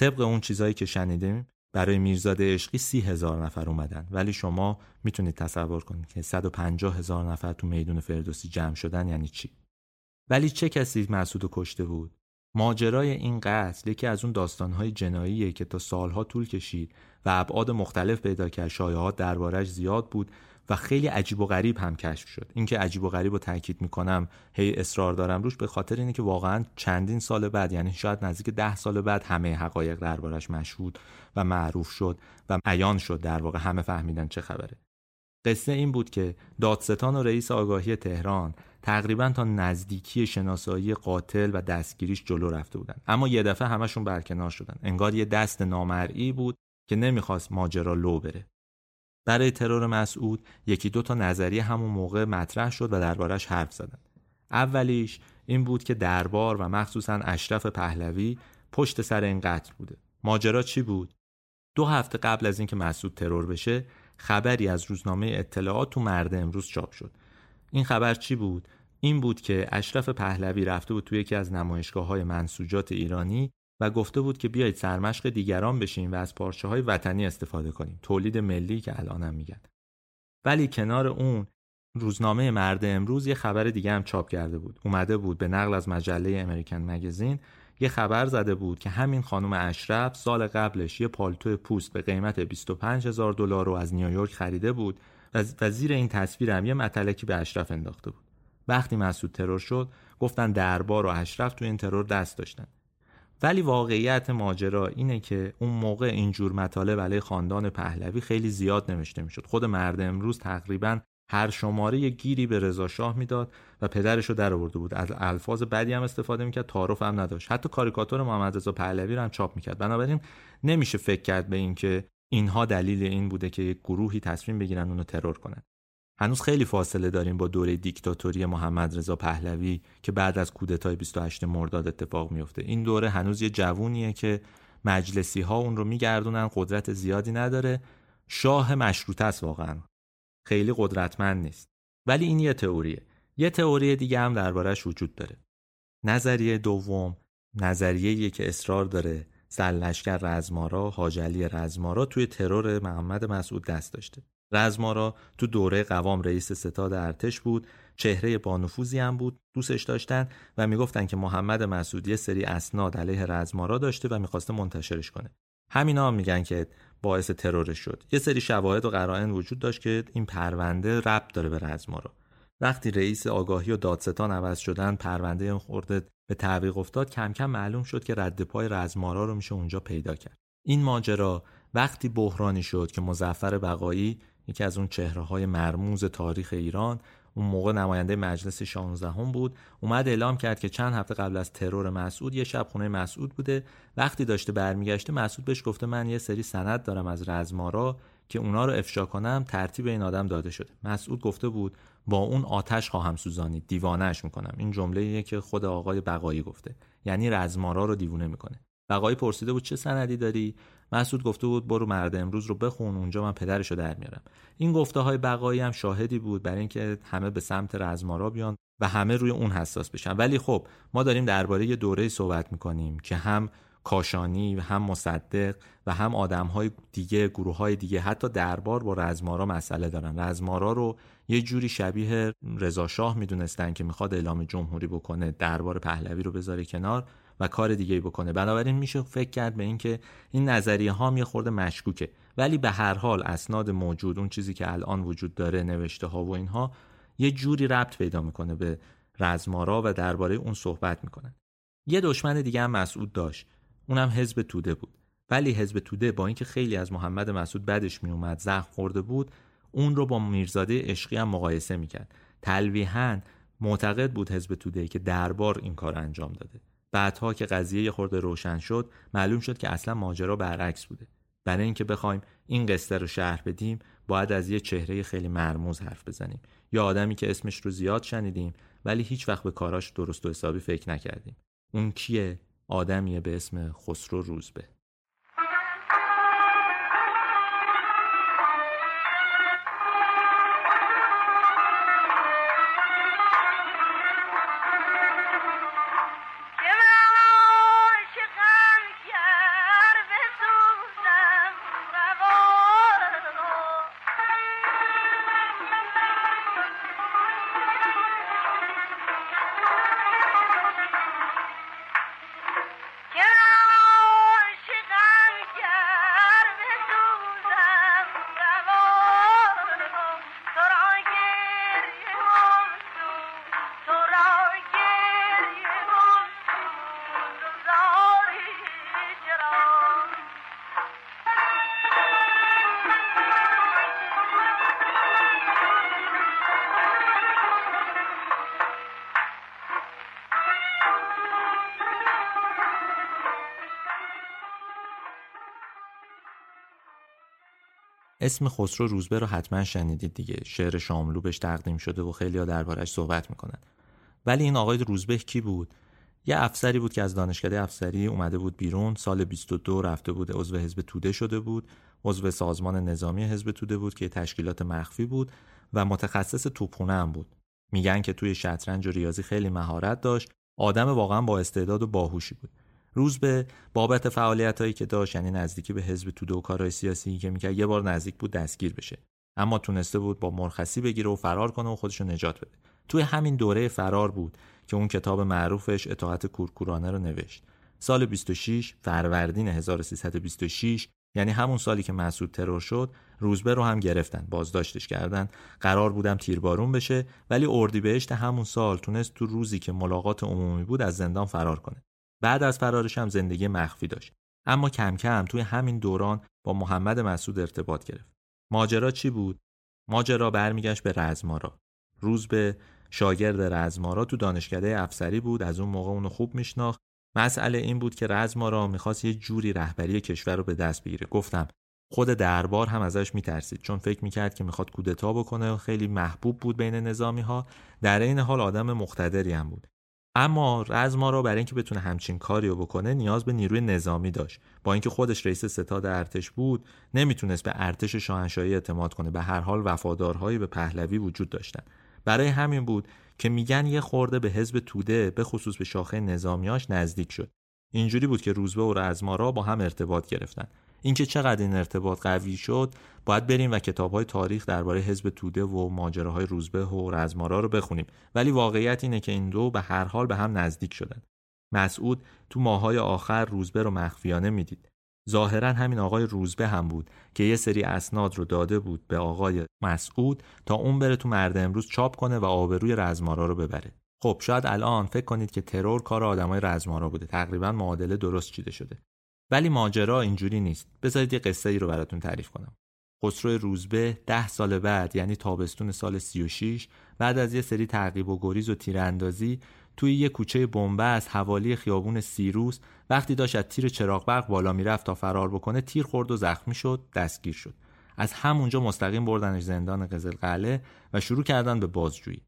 [SPEAKER 1] طبق اون چیزایی که شنیدیم برای میرزاده عشقی سی هزار نفر اومدن. ولی شما می‌تونید تصور کنید که 150 هزار نفر تو میدون فردوسی جمع شدن یعنی چی؟ ولی چه کسی مسعود کشته بود؟ ماجرای این قتل یکی از اون داستانهای جناییه که تا سالها طول کشید و ابعاد مختلف پیدا کرد. شایعات دربارش زیاد بود و خیلی عجیب و غریب هم کشف شد. اینکه عجیب و غریب رو تاکید می‌کنم هی اصرار دارم روش به خاطر اینه که واقعا چندین سال بعد یعنی شاید نزدیک ده سال بعد همه حقایق دربارش مشهود و معروف شد و عیان شد در واقع. همه فهمیدن چه خبره. قصه این بود که دادستان و رئیس آگاهی تهران تقریبا تا نزدیکی شناسایی قاتل و دستگیریش جلو رفته بودن. اما یه دفعه همشون برکنار شدن. انگار یه دست نامرئی بود که نمی‌خواست ماجرا لو بره. برای ترور مسعود یکی دو تا نظریه همون موقع مطرح شد و دربارش حرف زدن. اولیش این بود که دربار و مخصوصا اشرف پهلوی پشت سر این قتل بوده. ماجرا چی بود؟ دو هفته قبل از اینکه مسعود ترور بشه خبری از روزنامه اطلاعات تو مرد امروز چاپ شد. این خبر چی بود؟ این بود که اشرف پهلوی رفته بود توی یکی از نمایشگاه های منسوجات ایرانی گفته بود که بیایید سرمشق دیگران بشیم و از پارچه های وطنی استفاده کنیم. تولید ملی که الانم میگن. ولی کنار اون روزنامه مرد امروز یه خبر دیگه هم چاپ کرده بود. اومده بود به نقل از مجله امریکن مگزین یه خبر زده بود که همین خانم اشرف سال قبلش یه پالتو پوست به قیمت 25 هزار دلار رو از نیویورک خریده بود و زیر این تصویر هم یه متلکی به اشرف انداخته بود. وقتی مسعود ترور شد گفتن دربار و اشرف تو این ترور دست داشتن. ولی واقعیت ماجرا اینه که اون موقع اینجور مطالب علیه خاندان پهلوی خیلی زیاد نوشته می‌شد. خود مرد امروز تقریبا هر شماره یه گیری به رضا شاه می‌داد و پدرش رو در آورده بود. از الفاظ بدی هم استفاده می‌کرد تعارف هم نداشت. حتی کاریکاتور محمد رضا پهلوی رو هم چاپ می‌کرد. بنابراین نمیشه فکر کرد به اینکه اینها دلیل این بوده که یک گروهی تصمیم بگیرن اونو ترور کنن. هنوز خیلی فاصله داریم با دوره دیکتاتوری محمد رضا پهلوی که بعد از کودتای 28 مرداد اتفاق میفته. این دوره هنوز یه جوونیه که مجلسی ها اون رو میگردونن قدرت زیادی نداره. شاه مشروطه است واقعا. خیلی قدرتمند نیست. ولی این یه تئوریه. یه تئوری دیگه هم دربارش وجود داره. نظریه دوم نظریه که اصرار داره سرلشکر رزمارا حاجلی رزمارا توی ترور محمد مسعود دست داشته. رزمارا تو دوره قوام رئیس ستاد ارتش بود چهره بانفوزی هم بود دوستش داشتن و می‌گفتن که محمد مسعودی سری اسناد علیه رزمارا داشته و می‌خواسته منتشرش کنه. همینا هم میگن که باعث ترورش شد. یه سری شواهد و قرائن وجود داشت که این پرونده ربط داره به رزمارا وقتی رئیس آگاهی و دادستان عوض شدن پرونده خورده به تعویق افتاد کم کم معلوم شد که رد پای رزمارا رو میشه اونجا پیدا کرد. این ماجرا وقتی بحرانی شد که مزفر بقایی یکی از اون چهره های مرموز تاریخ ایران اون موقع نماینده مجلس 16 هم بود. اومد اعلام کرد که چند هفته قبل از ترور مسعود یه شب خونه مسعود بوده. وقتی داشته برمیگشته مسعود بهش گفته من یه سری سند دارم از رزمارا که اونا رو افشا کنم ترتیب این آدم داده شده. مسعود گفته بود با اون آتش خواهم سوزانید دیوانهش می‌کنم. این جمله که خود آقای بقایی گفته. یعنی رزمارا رو دیوونه می‌کنه. بقایی پرسیده بود چه سندی داری؟ مسعود گفته بود برو مرد امروز رو بخون اونجا من پدرش رو در میارم. این گفته های بقایی هم شاهدی بود برای اینکه همه به سمت رزمارا بیان و همه روی اون حساس بشن. ولی خب ما داریم درباره یه دوره صحبت می‌کنیم که هم کاشانی و هم مصدق و هم آدم های دیگه گروه های دیگه حتی دربار با رزمارا مسئله دارن. رزمارا رو یه جوری شبیه رضا شاه می‌دونستن که می‌خواد اعلام جمهوری بکنه دربار پهلوی رو بذاره کنار. و کار دیگه بکنه. بنابراین میشه فکر کرد به اینکه این نظریه ها یه خورده مشکوکه. ولی به هر حال اسناد موجود اون چیزی که الان وجود داره نوشته ها و اینها یه جوری ربط پیدا می‌کنه به رزمارا و درباره اون صحبت می‌کنن. یه دشمن دیگه هم مسعود داشت. اونم حزب توده بود. ولی حزب توده با اینکه خیلی از محمد مسعود بدش میومد زخم خورده بود اون رو با میرزاده عشقی هم مقایسه می‌کرد. تلویحا معتقد بود حزب توده که دربار این کار انجام داده. بعدها که قضیه یه خورده روشن شد معلوم شد که اصلا ماجرا برعکس بوده. برای اینکه بخوایم این قصه رو شهر بدیم باید از یه چهره خیلی مرموز حرف بزنیم. یا آدمی که اسمش رو زیاد شنیدیم ولی هیچ وقت به کاراش درست و حسابی فکر نکردیم. اون کیه؟ آدمیه به اسم خسرو روزبه. اسم خسرو روزبه رو حتما شنیدید دیگه. شعر شاملو بهش تقدیم شده و خیلی ها دربارش صحبت می‌کنن. ولی این آقای روزبه کی بود؟ یه افسری بود که از دانشکده افسری اومده بود بیرون سال 22 رفته بود عضو حزب توده شده بود عضو سازمان نظامی حزب توده بود که تشکیلات مخفی بود و متخصص توپخونه هم بود. میگن که توی شطرنج و ریاضی خیلی مهارت داشت. آدم واقعا با استعداد و باهوشی بود. روز به بابت فعالیت هایی که داشت یعنی نزدیکی به حزب توده و کارهای سیاسی که می‌کرد یه بار نزدیک بود دستگیر بشه. اما تونسته بود با مرخصی بگیره و فرار کنه و خودش رو نجات بده. توی همین دوره فرار بود که اون کتاب معروفش اطاعت کورکورانه رو نوشت. سال 26 فروردین 1326 یعنی همون سالی که مسعود ترور شد روزبه رو هم گرفتن بازداشتش کردن. قرار بودم تیربارون بشه ولی اردیبهشت همون سال تونست تو روزی که ملاقات عمومی بود از زندان فرار کنه. بعد از فرارش هم زندگی مخفی داشت. اما کم کم توی همین دوران با محمد مسعود ارتباط گرفت. ماجرا چی بود؟ ماجرا برمیگشت به رزمارا. روز به شاگرد رزمارا تو دانشکده افسری بود از اون موقع اونو خوب میشناخت. مسئله این بود که رزمارا می‌خواست یه جوری رهبری کشور رو به دست بگیره. گفتم خود دربار هم ازش میترسید چون فکر می‌کرد که می‌خواد کودتا بکنه و خیلی محبوب بود بین نظامی ها در این حال آدم مقتدری هم بود. اما رزمارا برای اینکه بتونه همچین کاری رو بکنه نیاز به نیروی نظامی داشت. با اینکه خودش رئیس ستاد ارتش بود نمی‌تونست به ارتش شاهنشاهی اعتماد کنه. به هر حال وفادارهایی به پهلوی وجود داشتن. برای همین بود که میگن یه خورده به حزب توده به خصوص به شاخه نظامیاش نزدیک شد. اینجوری بود که روزبه و رزمارا با هم ارتباط گرفتن. اینکه چقدر این ارتباط قوی شد باید بریم و کتابهای تاریخ درباره حزب توده و ماجراهای روزبه و رزمارا رو بخونیم. ولی واقعیت اینه که این دو به هر حال به هم نزدیک شدن. مسعود تو ماهای آخر روزبه رو مخفیانه می‌دید. ظاهرا همین آقای روزبه هم بود که یه سری اسناد رو داده بود به آقای مسعود تا اون بره تو مرد امروز چاپ کنه و آبروی رزمارا رو ببره. خب شاید الان فکر کنید که ترور کار آدمای رزمارا بوده. تقریبا معادله درست چیده شده. ولی ماجرا اینجوری نیست. بذارید یه قصه ای رو براتون تعریف کنم. خسرو روزبه ده سال بعد یعنی تابستون سال 36 بعد از یه سری تعقیب و گریز و تیراندازی توی یه کوچه از حوالی خیابون سیروس وقتی داشت از تیر چراغ برق بالا می‌رفت تا فرار بکنه تیر خورد و زخمی شد دستگیر شد. از همونجا مستقیم بردنش زندان قزل و شروع کردن به بازجویی.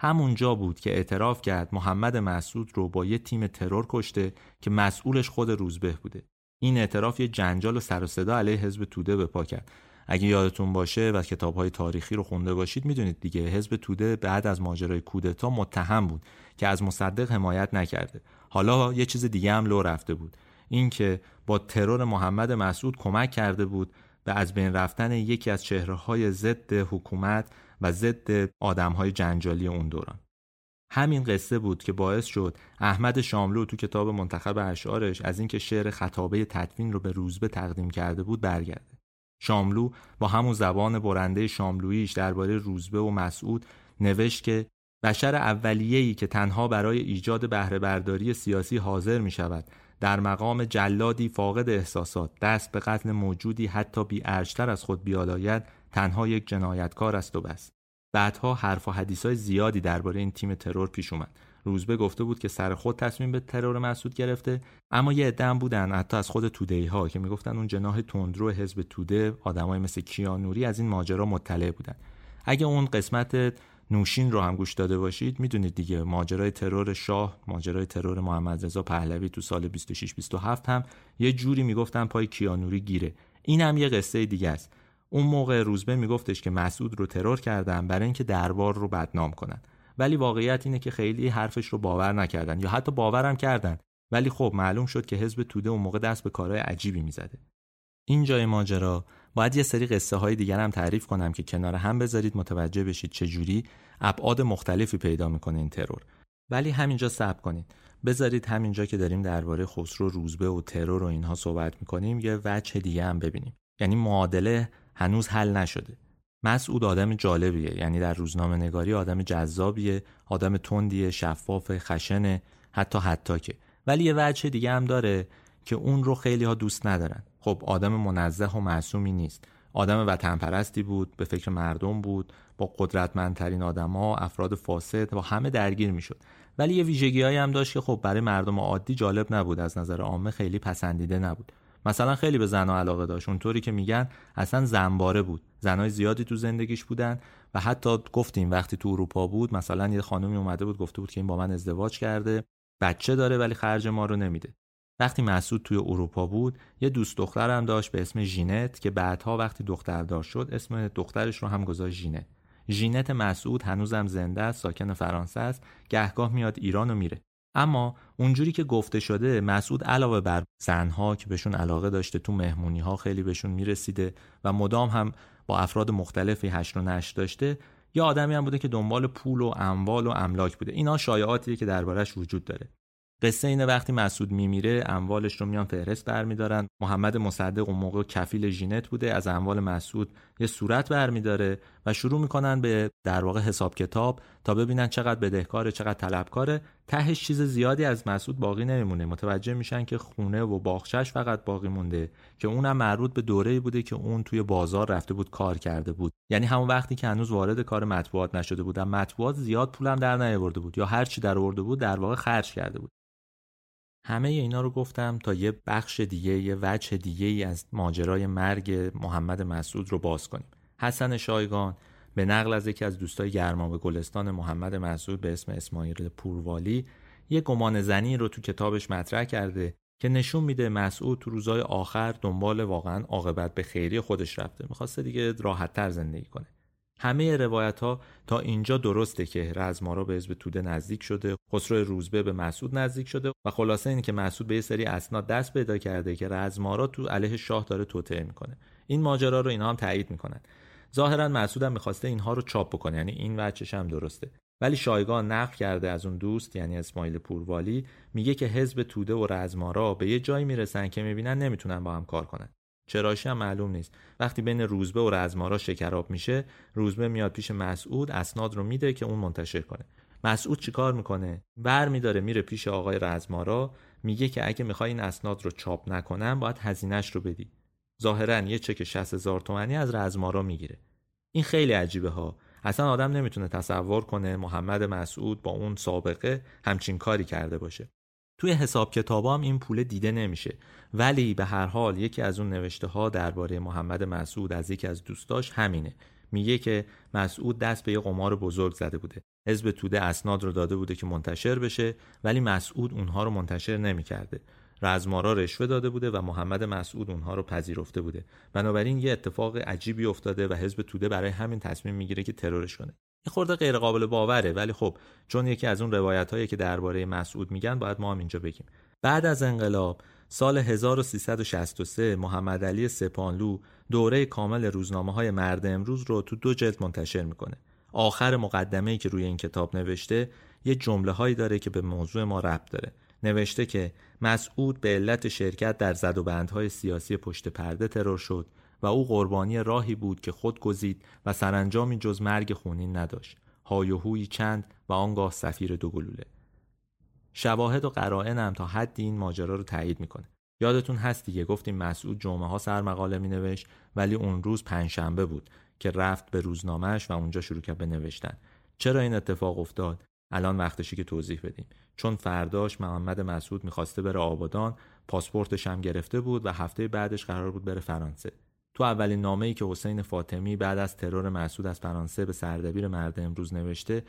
[SPEAKER 1] همونجا بود که اعتراف کرد محمد مسعود رو با یه تیم ترور کشته که مسئولش خود روزبه بوده. این اعتراف یه جنجال و سر و صدا علیه حزب توده به پا کرد. اگه یادتون باشه و کتاب های تاریخی رو خونده باشید می‌دونید دیگه حزب توده بعد از ماجرای کودتا متهم بود که از مصدق حمایت نکرده. حالا یه چیز دیگه هم لو رفته بود. اینکه با ترور محمد مسعود کمک کرده بود به از بین رفتن یکی از چهره های ضد حکومت و ضد آدم های جنجالی اون دوران. همین قصه بود که باعث شد احمد شاملو تو کتاب منتخب اشعارش از اینکه شعر خطابه تدوین رو به روزبه تقدیم کرده بود برگرده. شاملو با همون زبان برنده شاملویش درباره روزبه و مسعود نوشت که بشر اولیه‌ای که تنها برای ایجاد بهره برداری سیاسی حاضر می شود در مقام جلادی فاقد احساسات دست به قتل موجودی حتی بی از خود بیالاید تنها یک جنایتکار است و بس. بعدها حرف و حدیث های زیادی درباره این تیم ترور پیش اومد. روزبه گفته بود که سر خود تصمیم به ترور مسعود گرفته اما یه عده بودن حتی از خود توده ها که می‌گفتن اون جناح تندرو حزب توده آدمای مثل کیانوری از این ماجرا مطلع بودن. اگه اون قسمت نوشین رو هم گوش داده باشید می‌دونید دیگه ماجرای ترور شاه ماجرای ترور محمد رضا پهلوی تو سال 26 27 هم یه جوری می‌گفتن پای کیانوری گیره. این هم یه قصه دیگه است. اون موقع روزبه میگفتش که مسعود رو ترور کردن برای اینکه دربار رو بدنام کنن. ولی واقعیت اینه که خیلی حرفش رو باور نکردن یا حتی باورم کردن. ولی خب معلوم شد که حزب توده اون موقع دست به کارهای عجیبی می‌زده. این جای ماجرا باید یه سری قصه های دیگر هم تعریف کنم که کنار هم بذارید متوجه بشید چجوری ابعاد مختلفی پیدا می‌کنه این ترور. ولی همینجا صبر کنید. بذارید همینجا که داریم درباره خسرو روزبه و ترور و اینها صحبت می‌کنیم یه وجه دیگه هم ببینیم. یعنی معادله هنوز حل نشده. مسعود آدم جالبیه یعنی در روزنامه نگاری آدم جذابیه آدم تندیه شفاف خشنه حتی حتی که ولی یه وجه دیگه هم داره که اون رو خیلی ها دوست ندارن. خب آدم منزه و معصومی نیست. آدم وطن پرستی بود به فکر مردم بود با قدرتمندترین آدما افراد فاسد و همه درگیر می‌شد. ولی یه ویژگی هم داشت که خب برای مردم عادی جالب نبود از نظر عامه خیلی پسندیده نبود. مثلا خیلی به زنها علاقه داشت. اونطوری که میگن اصلا زنباره بود. زنای زیادی تو زندگیش بودن و حتی گفتیم وقتی تو اروپا بود مثلا یه خانومی اومده بود گفته بود که این با من ازدواج کرده بچه داره ولی خرج ما رو نمیده. وقتی مسعود توی اروپا بود یه دوست دخترم داشت به اسم ژینت که بعدها وقتی دختردار شد اسم دخترش رو هم گذاشت ژینت. ژینت مسعود هنوزم زنده است ساکن فرانسه است گهگاه میاد ایران و میره. اما اونجوری که گفته شده مسعود علاوه بر زنها که بهشون علاقه داشته تو مهمونی ها خیلی بهشون می‌رسیده و مدام هم با افراد مختلفی هشت و نشت داشته یا آدمی هم بوده که دنبال پول و اموال و املاک بوده. اینا شایعاتیه که دربارش وجود داره. قصه اینه وقتی مسعود میمیره اموالش رو میان فهرست برمیدارن. محمد مصدق اون موقع کفیل ژینت بوده از اموال مسعود یه صورت برمیداره و شروع می‌کنن به در واقع حساب کتاب تا ببینن چقدر بدهکاره چقدر طلبکاره. تهش چیز زیادی از مسعود باقی نمیمونه. متوجه میشن که خونه و باغچش فقط باقی مونده که اونم مربوط به دوره‌ای بوده که اون توی بازار رفته بود کار کرده بود. یعنی همون وقتی که هنوز وارد کار مطبوعات نشده بودن مطبوعات زیاد پولم در نیاورده بود یا هر چی در آورده بود در واقع خرج کرده بود. همه اینا رو گفتم تا یه بخش دیگه یه وجه دیگه ای از ماجرای مرگ محمد مسعود رو باز کنیم. حسن شایگان به نقل از یکی از دوستای گرمابه گلستان محمد مسعود به اسم اسماعیل پوروالی یه گمان زنی رو تو کتابش مطرح کرده که نشون میده مسعود تو روزای آخر دنبال واقعا عاقبت به خیری خودش رفته. می‌خواسته دیگه راحتتر زندگی کنه. همه روایت ها تا اینجا درسته که رزمارا به حزب توده نزدیک شده خسرو روزبه به مسعود نزدیک شده و خلاصه این که مسعود به یه سری اسناد دست پیدا کرده که رزمارا تو علیه شاه داره توطئه می‌کنه. این ماجرا رو اینها هم تایید می‌کنن. ظاهرا مسعود هم می‌خواسته اینها رو چاپ بکنه یعنی این وجهش هم درسته. ولی شایگان نقل کرده از اون دوست یعنی اسماعیل پوروالی میگه که حزب توده و رزمارا به یه جایی می‌رسن که می‌بینن نمی‌تونن با هم کار کنن. چراشی هم معلوم نیست. وقتی بین روزبه و رزمارا شکراب میشه روزبه میاد پیش مسعود اسناد رو میده که اون منتشر کنه. مسعود چیکار می‌کنه؟ بر میداره میره پیش آقای رزمارا میگه که اگه می‌خوای این اسناد رو چاپ نکنم باید هزینهش رو بدی. ظاهرا یه چک 60 هزار تومانی از رزمارا می‌گیره. این خیلی عجیبه ها. اصلا آدم نمی‌تونه تصور کنه محمد مسعود با اون سابقه همچین کاری کرده باشه. توی حساب کتاب هم این پول دیده نمیشه. ولی به هر حال یکی از اون نوشته ها درباره محمد مسعود از یکی از دوستاش همینه. میگه که مسعود دست به یه قمار بزرگ زده بوده. حزب توده اسناد رو داده بوده که منتشر بشه ولی مسعود اونها رو منتشر نمی‌کرده. رزمارا رشوه داده بوده و محمد مسعود اونها رو پذیرفته بوده. بنابراین یه اتفاق عجیبی افتاده و حزب توده برای همین تصمیم می‌گیره که ترورش کنه. این خورده غیر قابل باوره ولی خب چون یکی از اون روایت هایی که درباره مسعود میگن باید ما هم اینجا بگیم. بعد از انقلاب سال 1363 محمد علی سپانلو دوره کامل روزنامه های مرد امروز رو تو دو جلد منتشر می‌کنه. آخر مقدمه ای که روی این کتاب نوشته یه جمله هایی داره که به موضوع ما ربط داره. نوشته که مسعود به علت شرکت در زد و بندهای سیاسی پشت پرده ترور شد. و او قربانی راهی بود که خود گزید و سرانجامی جز مرگ خونین نداشت. های چند و آنگاه سفیر دو گلوله. شواهد و قرائن هم تا حدی این ماجرا رو تایید می‌کنه. یادتون هست دیگه گفتیم مسعود جمعه ها سر مقاله می نوشت ولی اون روز پنجشنبه بود که رفت به روزنامهش و اونجا شروع کرد به نوشتن. چرا این اتفاق افتاد؟ الان وقتشی که توضیح بدیم. چون فرداش محمد مسعود می‌خواسته بره آبادان پاسپورتش هم گرفته بود و هفته بعدش قرار بود بره فرانسه. تو اولین نامه ای که حسین فاطمی بعد از ترور مسعود از فرانسه به سردبیر مرد امروز نوشته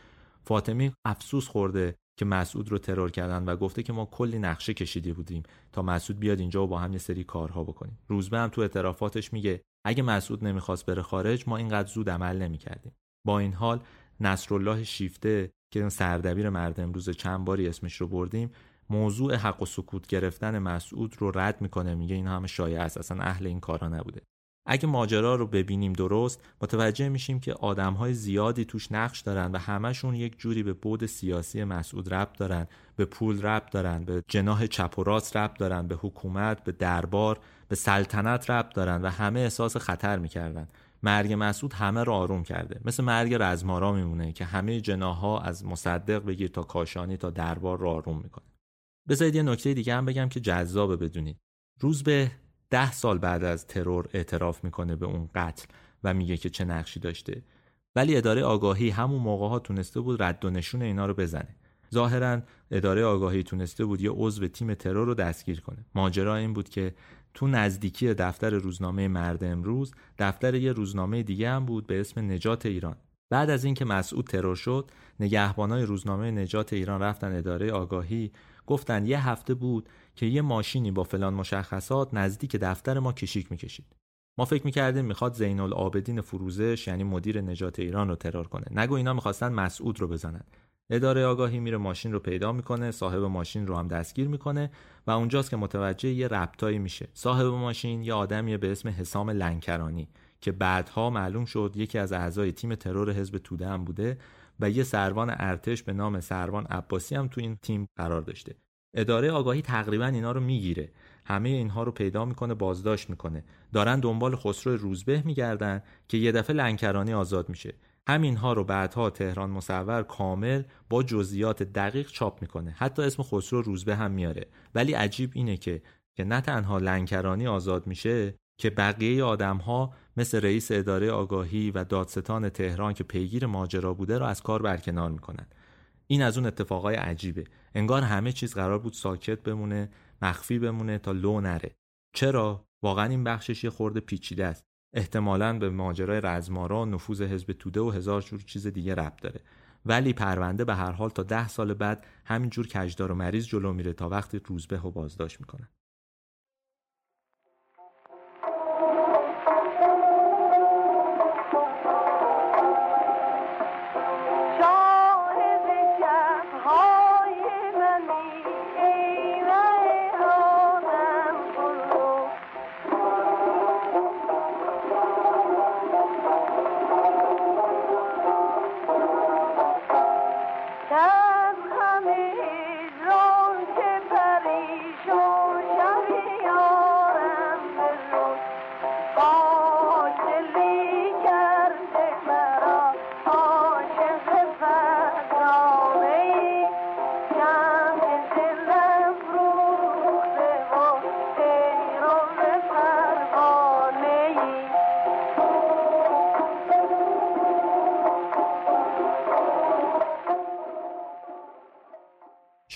[SPEAKER 1] فاطمی افسوس خورده که مسعود رو ترور کردن و گفته که ما کلی نقشه کشیده بودیم تا مسعود بیاد اینجا و با هم یه سری کارها بکنیم. روزبه هم تو اعترافاتش میگه اگه مسعود نمی‌خواست بره خارج ما اینقدر زود عمل نمی‌کردیم. با این حال نصرالله شیفته که سردبیر مرد امروز چند باری اسمش رو بردیم موضوع حق و سکوت گرفتن مسعود رو رد می‌کنه میگه این همه شایع است اصلا اهل این کارا نبوده. اگه ماجرا رو ببینیم درست متوجه میشیم که آدمهای زیادی توش نقش دارن و همشون یک جوری به بود سیاسی مسعود ربط دارن به پول ربط دارن به جناح چپ و راست ربط دارن به حکومت به دربار به سلطنت ربط دارن و همه احساس خطر می‌کردن. مرگ مسعود همه رو آروم کرده. مثل مرگ رزمارا میمونه که همه جناها از مصدق بگیر تا کاشانی تا دربار رو آروم می‌کنه. بذارید یه نکته دیگه هم بگم که جذابه بدونید. روز به ده سال بعد از ترور اعتراف می‌کنه به اون قتل و میگه که چه نقشی داشته. ولی اداره آگاهی همون موقع ها تونسته بود رد و نشون اینا رو بزنه. ظاهرا اداره آگاهی تونسته بود یه عضو تیم ترور رو دستگیر کنه. ماجرا این بود که تو نزدیکی دفتر روزنامه مرد امروز دفتر یه روزنامه دیگه هم بود به اسم نجات ایران. بعد از اینکه مسعود ترور شد نگهبانای روزنامه نجات ایران رفتن اداره آگاهی گفتن یه هفته بود که یه ماشینی با فلان مشخصات نزدیک دفتر ما کشیک می‌کشید. ما فکر می‌کردیم می‌خواد زین العابدین فروزش یعنی مدیر نجات ایران رو ترور کنه. نگو اینا می‌خواستن مسعود رو بزنن. اداره آگاهی میره ماشین رو پیدا می‌کنه صاحب ماشین رو هم دستگیر می‌کنه و اونجاست که متوجه یه ربطایی میشه. صاحب ماشین یه آدمیه به اسم حسام لنکرانی که بعدها معلوم شد یکی از اعضای تیم ترور حزب توده هم بوده و یه سروان ارتش به نام سروان عباسی هم تو این تیم قرار داشته. اداره آگاهی تقریبا اینا رو می‌گیره. همه اینها رو پیدا می‌کنه بازداشت می‌کنه. دارن دنبال خسرو روزبه میگردن که یه دفعه لنکرانی آزاد میشه. همینها رو بعدها تهران مصور کامل با جزئیات دقیق چاپ می‌کنه. حتی اسم خسرو روزبه هم میاره. ولی عجیب اینه که که نه تنها لنکرانی آزاد میشه که بقیه آدم ها مثل رئیس اداره آگاهی و دادستان تهران که پیگیر ماجرا بوده رو از کار برکنار می‌کنن این از اون اتفاقای عجیبه. انگار همه چیز قرار بود ساکت بمونه مخفی بمونه تا لو نره. چرا؟ واقعا این بخشش یه خورده پیچیده است. احتمالا به ماجرای رزمارا نفوذ حزب توده و هزار جور چیز دیگه ربط داره. ولی پرونده به هر حال تا ده سال بعد همینجور کجدار و مریض جلو میره تا وقتی روزبه و بازداشت می‌کنن.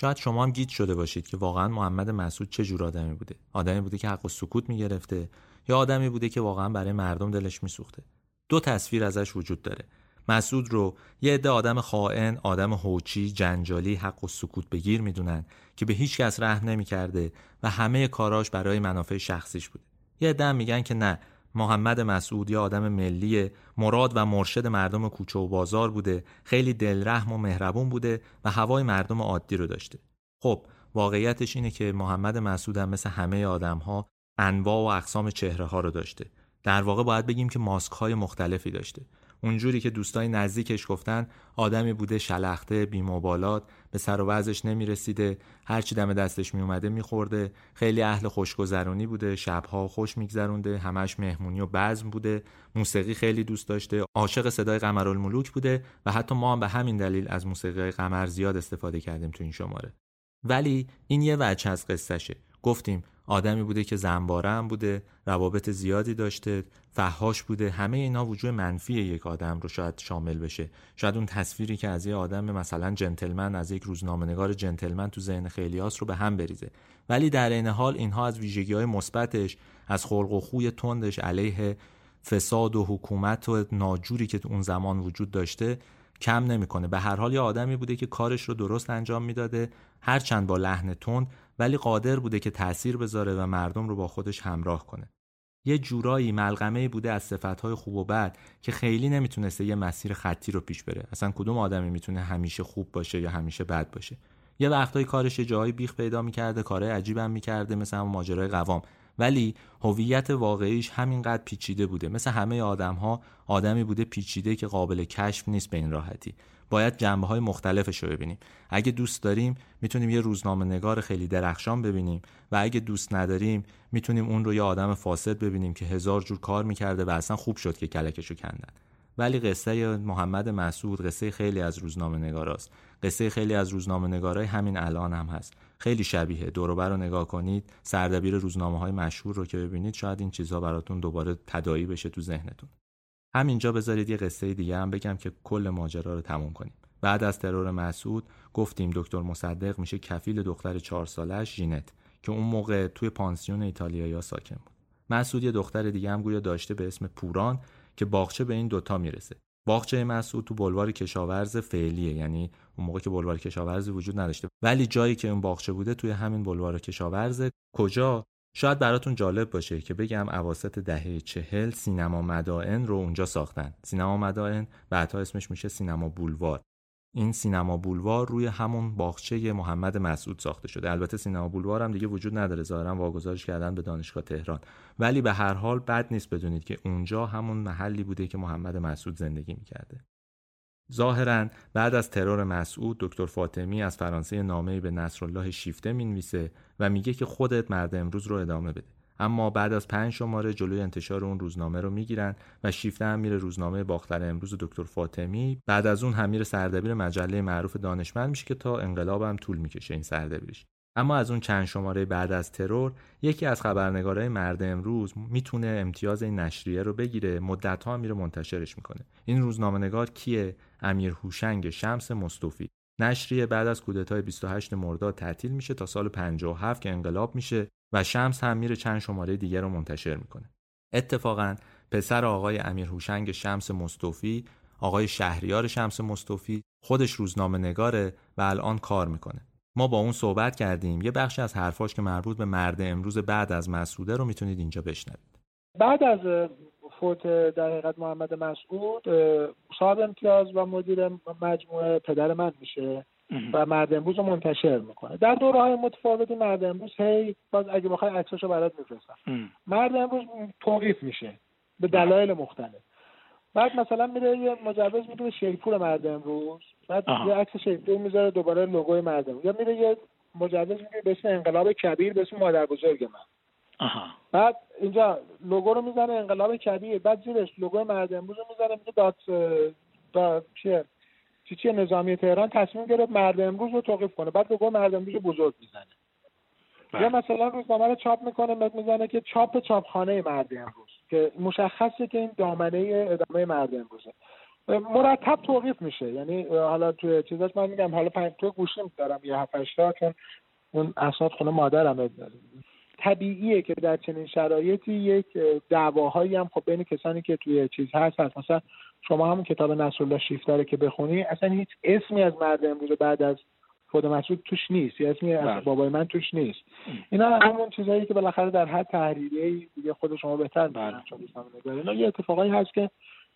[SPEAKER 1] شاید شما هم گیت شده باشید که واقعا محمد مسعود چه جور آدمی بوده. آدمی بوده که حق و سکوت می‌گرفته یا آدمی بوده که واقعا برای مردم دلش میسوخته. دو تصویر ازش وجود داره. مسعود رو یه عده آدم خائن، آدم هوچی، جنجالی، حق و سکوت بگیر می‌دونن که به هیچ کس رحم نمی‌کرده و همه کاراش برای منافع شخصیش بوده. یه عده میگن که نه، محمد مسعود یا آدم ملی مراد و مرشد مردم کوچه و بازار بوده خیلی دلرحم و مهربون بوده و هوای مردم عادی رو داشته. خب واقعیتش اینه که محمد مسعود هم مثل همه آدم ها انواع و اقسام چهره ها رو داشته. در واقع باید بگیم که ماسک های مختلفی داشته. اونجوری که دوستای نزدیکش گفتن آدمی بوده شلخته بیموبالات به سر و وضعش نمی‌رسیده هرچی دم دستش میومده میخورده خیلی اهل خوشگذرونی بوده شبها خوش میگذرونده همش مهمونی و بزم بوده موسیقی خیلی دوست داشته عاشق صدای قمرالملوک بوده و حتی ما هم به همین دلیل از موسیقی قمر زیاد استفاده کردیم تو این شماره. ولی این یه وجه از قصهشه. گفتیم آدمی بوده که زنباره هم بوده روابط زیادی داشته فهاش بوده همه اینا وجود منفی یک آدم رو شاید شامل بشه. شاید اون تصویری که از یه آدم مثلا جنتلمن از یک روزنامه‌نگار جنتلمن تو ذهن خیلیاس رو به هم بریزه. ولی در این حال اینها از ویژگی های مثبتش از خلق و خوی تندش علیه فساد و حکومت و ناجوری که اون زمان وجود داشته کم نمی‌کنه. به هر حال یه آدمی بوده که کارش رو درست انجام می‌داده هرچند با لحن تند ولی قادر بوده که تأثیر بذاره و مردم رو با خودش همراه کنه. یه جورایی ملغمه بوده از صفتهای خوب و بد که خیلی نمی‌تونسته یه مسیر خطی رو پیش بره. اصلا کدوم آدمی می‌تونه همیشه خوب باشه یا همیشه بد باشه؟ یه وقتای کارش یه جایی بیخ پیدا می‌کرده کارهای عجیبم می‌کرده مثل هم ماجرای قوام. ولی هویت واقعیش همینقدر پیچیده بوده. مثل همه آدم ها آدمی بوده پیچیده که قابل کشف نیست به این راحتی. باید جنبه های مختلفش رو ببینیم. اگه دوست داریم می‌تونیم یه روزنامه نگار خیلی درخشان ببینیم و اگه دوست نداریم می‌تونیم اون رو یه آدم فاسد ببینیم که هزار جور کار می‌کرده و اصلا خوب شد که کلکشو کندن. ولی قصه محمد مسعود قصه خیلی از روزنامه نگاراست قصه خیلی از روزنامه نگارای همین الان هم هست. خیلی شبیه. دوروبر رو نگاه کنید. سردبیر روزنامه های مشهور رو که ببینید شاید این چیزها براتون دوباره تدایی بشه تو ذهنتون. همینجا بذارید یه قصه دیگه هم بگم که کل ماجرا رو تموم کنیم. بعد از ترور مسعود گفتیم دکتر مصدق میشه کفیل دختر چهار سالش ژینت که اون موقع توی پانسیون ایتالیایی ساکن بود. مسعود یه دختر دیگه هم گویا داشته به اسم پوران که باغچه به این دوتا می‌رسه. باغچه مسعود تو بلوار کشاورز فعلیه یعنی اون موقع که بلوار کشاورزی وجود نداشته. ولی جایی که اون باغچه بوده توی همین بلوار کشاورز کجا؟ شاید براتون جالب باشه که بگم اواسط دهه چهل سینما مدائن رو اونجا ساختن. سینما مدائن بعدها اسمش میشه سینما بولوار. این سینما بولوار روی همون باغچه محمد مسعود ساخته شده. البته سینما بولوار هم دیگه وجود نداره ظاهرا واگذارش کردن به دانشگاه تهران. ولی به هر حال بد نیست بدونید که اونجا همون محلی بوده که محمد مسعود زندگی می‌کرده. ظاهرا بعد از ترور مسعود دکتر فاطمی از فرانسه نامه‌ای به نصرالله شیفته می‌نویسه و میگه که خودت مرد امروز رو ادامه بده. اما بعد از پنج شماره جلوی انتشار اون روزنامه رو می‌گیرن و شیفته هم میره روزنامه باختر امروز دکتر فاطمی. بعد از اون هم میره سردبیر مجله معروف دانشمند میشه که تا انقلاب هم طول می‌کشه این سردبیرش. اما از اون چند شماره بعد از ترور یکی از خبرنگارای مرد امروز می‌تونه امتیاز این نشریه رو بگیره. مدت ها میره منتشرش می‌کنه. این روزنامه نگار کیه؟ امیر هوشنگ شمس مصطفی نشریه بعد از کودتای 28 مرداد تعطیل میشه تا سال 57 که انقلاب میشه و شمس هم میره چند شماره دیگه رو منتشر می‌کنه. اتفاقا پسر آقای امیر هوشنگ شمس مصطفی آقای شهریار شمس مصطفی خودش روزنامه نگاره و الان کار می‌کنه. ما با اون صحبت کردیم یه بخشی از حرفاش که مربوط به مرد امروز بعد از مسعوده رو می‌تونید اینجا بشنوید.
[SPEAKER 4] بعد از فوت در حقیقت محمد مسعود صاحب امتیاز و مدیر مجموعه پدر من میشه و مرد امروز رو منتشر می‌کنه. در دوره های متفاوتی مرد امروز هی باز اگه بخوای عکساشو برات میفرستم. مرد امروز توقیف میشه به دلایل مختلف. بعد مثلا میره یه مجوز میده به شیپور مرد امروز. بعد یه عکس شیپور می‌ذاره دوباره لوگوی مرد امروز. یا میره یه مجوز میده به انقلاب کبیر به اسم مادر بزرگ من.
[SPEAKER 5] آها.
[SPEAKER 4] بعد اینجا لوگو رو می‌زنه انقلاب کبیر بعد زیرش لوگو مرد امروز رو می‌زنه میگه دات دا چیه؟ چی چیه نظامی تهران تصمیم گرفت مرد امروز رو توقیف کنه. بعد لوگو مرد امروز رو بزرگ می‌زنه.
[SPEAKER 5] بله.
[SPEAKER 4] یا مثلا روزنامه رو چاپ می‌کنه بعد می‌زنه که چاپ چاپخانه مرد امروز که مشخصه که این دامنه ادامه مرد امروزه. مرتب توقیف میشه. یعنی حالا توی چیزاش من میگم حالا پنج تو گوشیم دارم یه هفت چون اون اسناد خونه مادرم طبیعیه که در چنین شرایطی یک دعواهایی هم خب بین کسانی که توی چیز هست هست مثلا شما همون کتاب نصرالله شیفتاره که بخونی اصلا هیچ اسمی از مرد امروز بعد از خود مسعود توش نیست یا اسمی از
[SPEAKER 5] بله.
[SPEAKER 4] بابای من توش نیست اینا همون چیزهایی که بالاخره در حد تحریری دیگه خود شما بهتر
[SPEAKER 5] بله.
[SPEAKER 4] می‌دونن چون نگاری. اینا یه اتفاقایی هست که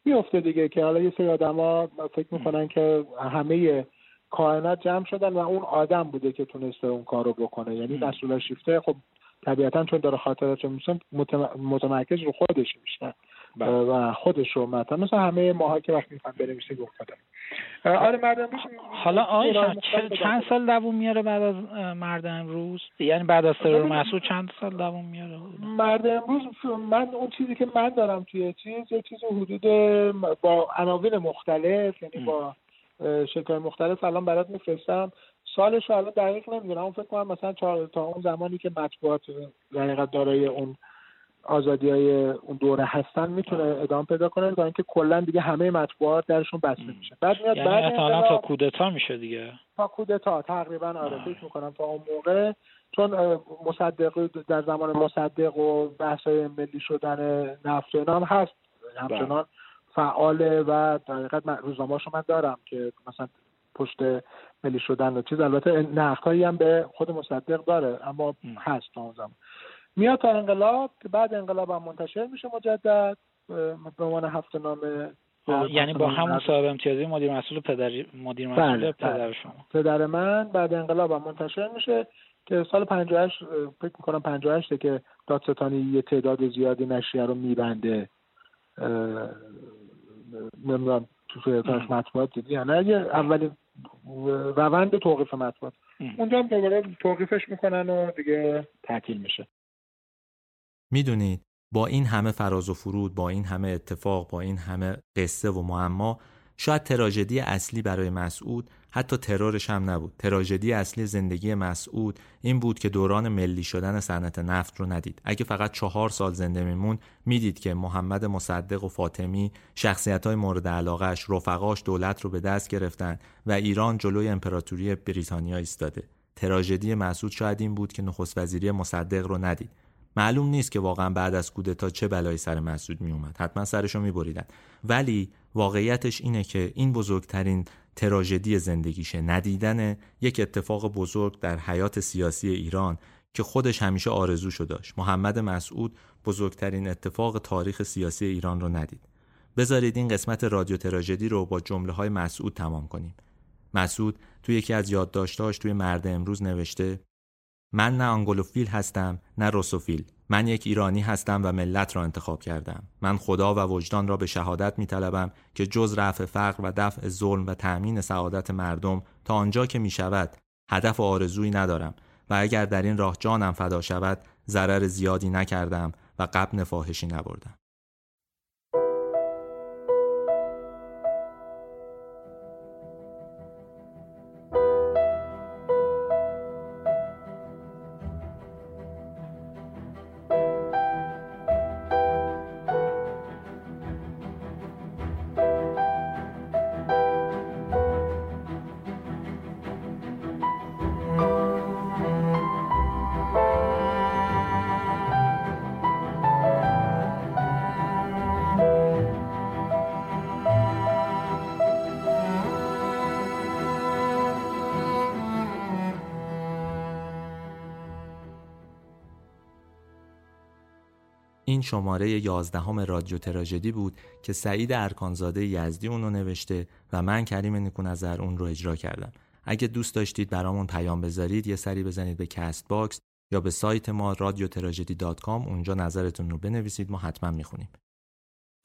[SPEAKER 4] میفته دیگه که حالا یه سری آدما فکر می‌کنن که همه کائنات جمع شدن و اون آدم بوده که تونسته اون کارو بکنه یعنی. مسئول شیفته خب طبیعتا چون داره خاطرات میشن متمرکز رو خودش بیشتر
[SPEAKER 5] بله.
[SPEAKER 4] و خودش رو مثلا مثل همه ماها که وقتی می‌خوان بنویسیم گفت آره مردم
[SPEAKER 5] حالا چه- چند سال دووم میاره بعد از مرد امروز؟ یعنی بعد از ترور
[SPEAKER 4] ببین-
[SPEAKER 5] مسعود چند سال دووم میاره؟
[SPEAKER 4] مرد امروز من اون چیزی که من دارم توی چیز یه چیز حدود با عناوین مختلف یعنی. با شکل مختلف الان برات میفرستم. سالش رو الان دقیق نمی‌دونم اون فکر کنم مثلا تا, تا اون زمانی که مطبوعات در دارای اون آزادی های اون دوره هستن می‌تونه ادامه پیدا کنه تا اینکه کلا دیگه همه مطبوعات درشون بسته. میشه. بعد میاد
[SPEAKER 5] یعنی
[SPEAKER 4] بعد
[SPEAKER 5] احتمالا تا کودتا میشه دیگه.
[SPEAKER 4] تا کودتا تقریبا آره. فکر می‌کنم تا اون موقع. چون مصدق در زمان مصدق و بحث ملی شدن نفت هم هست. همچنان فعاله و در حقیقت روزنامه‌اشو من دارم که مثلا پشت ملی شدن و چیز. البته نقدهایی هم به خود مصدق داره اما. هست تا اون زمان. میاد تا انقلاب که بعد انقلاب هم منتشر میشه مجدد به عنوان هفته نامه
[SPEAKER 5] یعنی با همون صاحب امتیازی مدیر مسئول پدر مدیر مسئول
[SPEAKER 4] بله،
[SPEAKER 5] پدر
[SPEAKER 4] بله.
[SPEAKER 5] شما.
[SPEAKER 4] پدر من بعد انقلاب هم منتشر میشه که سال 58 اه، فکر می‌کنم 58 که دادستانی یه تعداد زیادی نشریه رو میبنده. نمی‌دونم تو مطبوعات دیدی یا نه. اولین روند توقیف مطبوعات. اونجا هم دوباره توقیفش می‌کنن و دیگه تعطیل میشه
[SPEAKER 1] می‌دونید با این همه فراز و فرود با این همه اتفاق با این همه قصه و معما شاید تراژدی اصلی برای مسعود حتی ترورش هم نبود. تراژدی اصلی زندگی مسعود این بود که دوران ملی شدن صنعت نفت رو ندید. اگه فقط چهار سال زنده میمون می‌دید که محمد مصدق و فاطمی شخصیت های مورد علاقهش رفقاش دولت رو به دست گرفتن و ایران جلوی امپراتوری بریتانیا ایستاده. تراژدی مسعود شاید این بود که نخست وزیری مصدق رو ندید. معلوم نیست که واقعا بعد از کودتا چه بلایی سر مسعود می اومد حتما سرشو می بریدن ولی واقعیتش اینه که این بزرگترین تراژدی زندگیشه ندیدن یک اتفاق بزرگ در حیات سیاسی ایران که خودش همیشه آرزوشو داشت. محمد مسعود بزرگترین اتفاق تاریخ سیاسی ایران رو ندید. بذارید این قسمت رادیو تراژدی رو با جمله های مسعود تمام کنیم. مسعود توی یکی از یادداشتاش توی مرد امروز نوشته من نه آنگلوفیل هستم نه روسوفیل. من یک ایرانی هستم و ملت را انتخاب کردم. من خدا و وجدان را به شهادت می طلبم که جز رفع فقر و دفع ظلم و تأمین سعادت مردم تا آنجا که می شود هدف و آرزویی ندارم. و اگر در این راه جانم فدا شود ضرر زیادی نکردم و قبل فاحشی نبردم. این شماره یازدهم رادیو تراژدی بود که سعید ارکانزاده یزدی اونو نوشته و من کریم نکونظر اون رو اجرا کردم. اگه دوست داشتید برامون پیام بذارید یه سری بزنید به CastBox یا به سایت ما رادیو اونجا نظرتون رو بنویسید ما حتما می‌خونیم.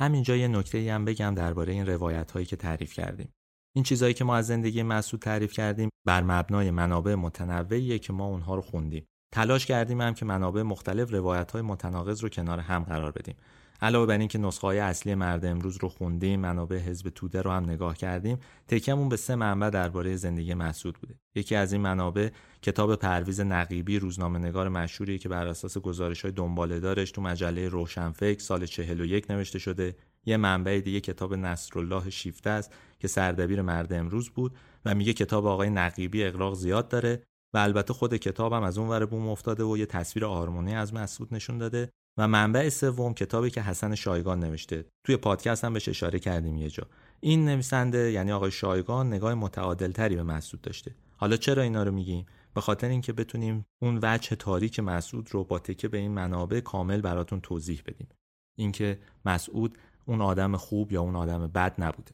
[SPEAKER 1] همینجا یه نکته هم بگم درباره این روایت هایی که تعریف کردیم. این چیزهایی که ما از زندگی مسعود تعریف کردیم بر مبنای منابع متنوعیه که ما اونها رو خوندیم. تلاش کردیم هم که منابع مختلف روایت های متناقض رو کنار هم قرار بدیم. علاوه بر اینکه نسخه های اصلی مرد امروز رو خوندیم منابع حزب توده رو هم نگاه کردیم تکیمون به سه منبع درباره زندگی مسعود بوده. یکی از این منابع کتاب پرویز نقیبی روزنامه نگار مشهوری که بر اساس گزارش های دنباله دارش تو مجله روشنفکر سال 41 نوشته شده. یه منبع دیگه کتاب نصرالله شیفته است که سردبیر مرد امروز بود و میگه کتاب آقای نقیبی اقراق زیاد داره و البته خود کتابم از اون ور بوم افتاده و یه تصویر آرمونی از مسعود نشون داده و منبع سوم کتابی که حسن شایگان نوشته. توی پادکست هم بهش اشاره کردیم یه جا. این نویسنده یعنی آقای شایگان نگاه متعادل تری به مسعود داشته. حالا چرا اینا رو میگیم؟ به خاطر اینکه بتونیم اون وجه تاریک مسعود رو با تکه به این منابع کامل براتون توضیح بدیم. اینکه مسعود اون آدم خوب یا اون آدم بد نبوده.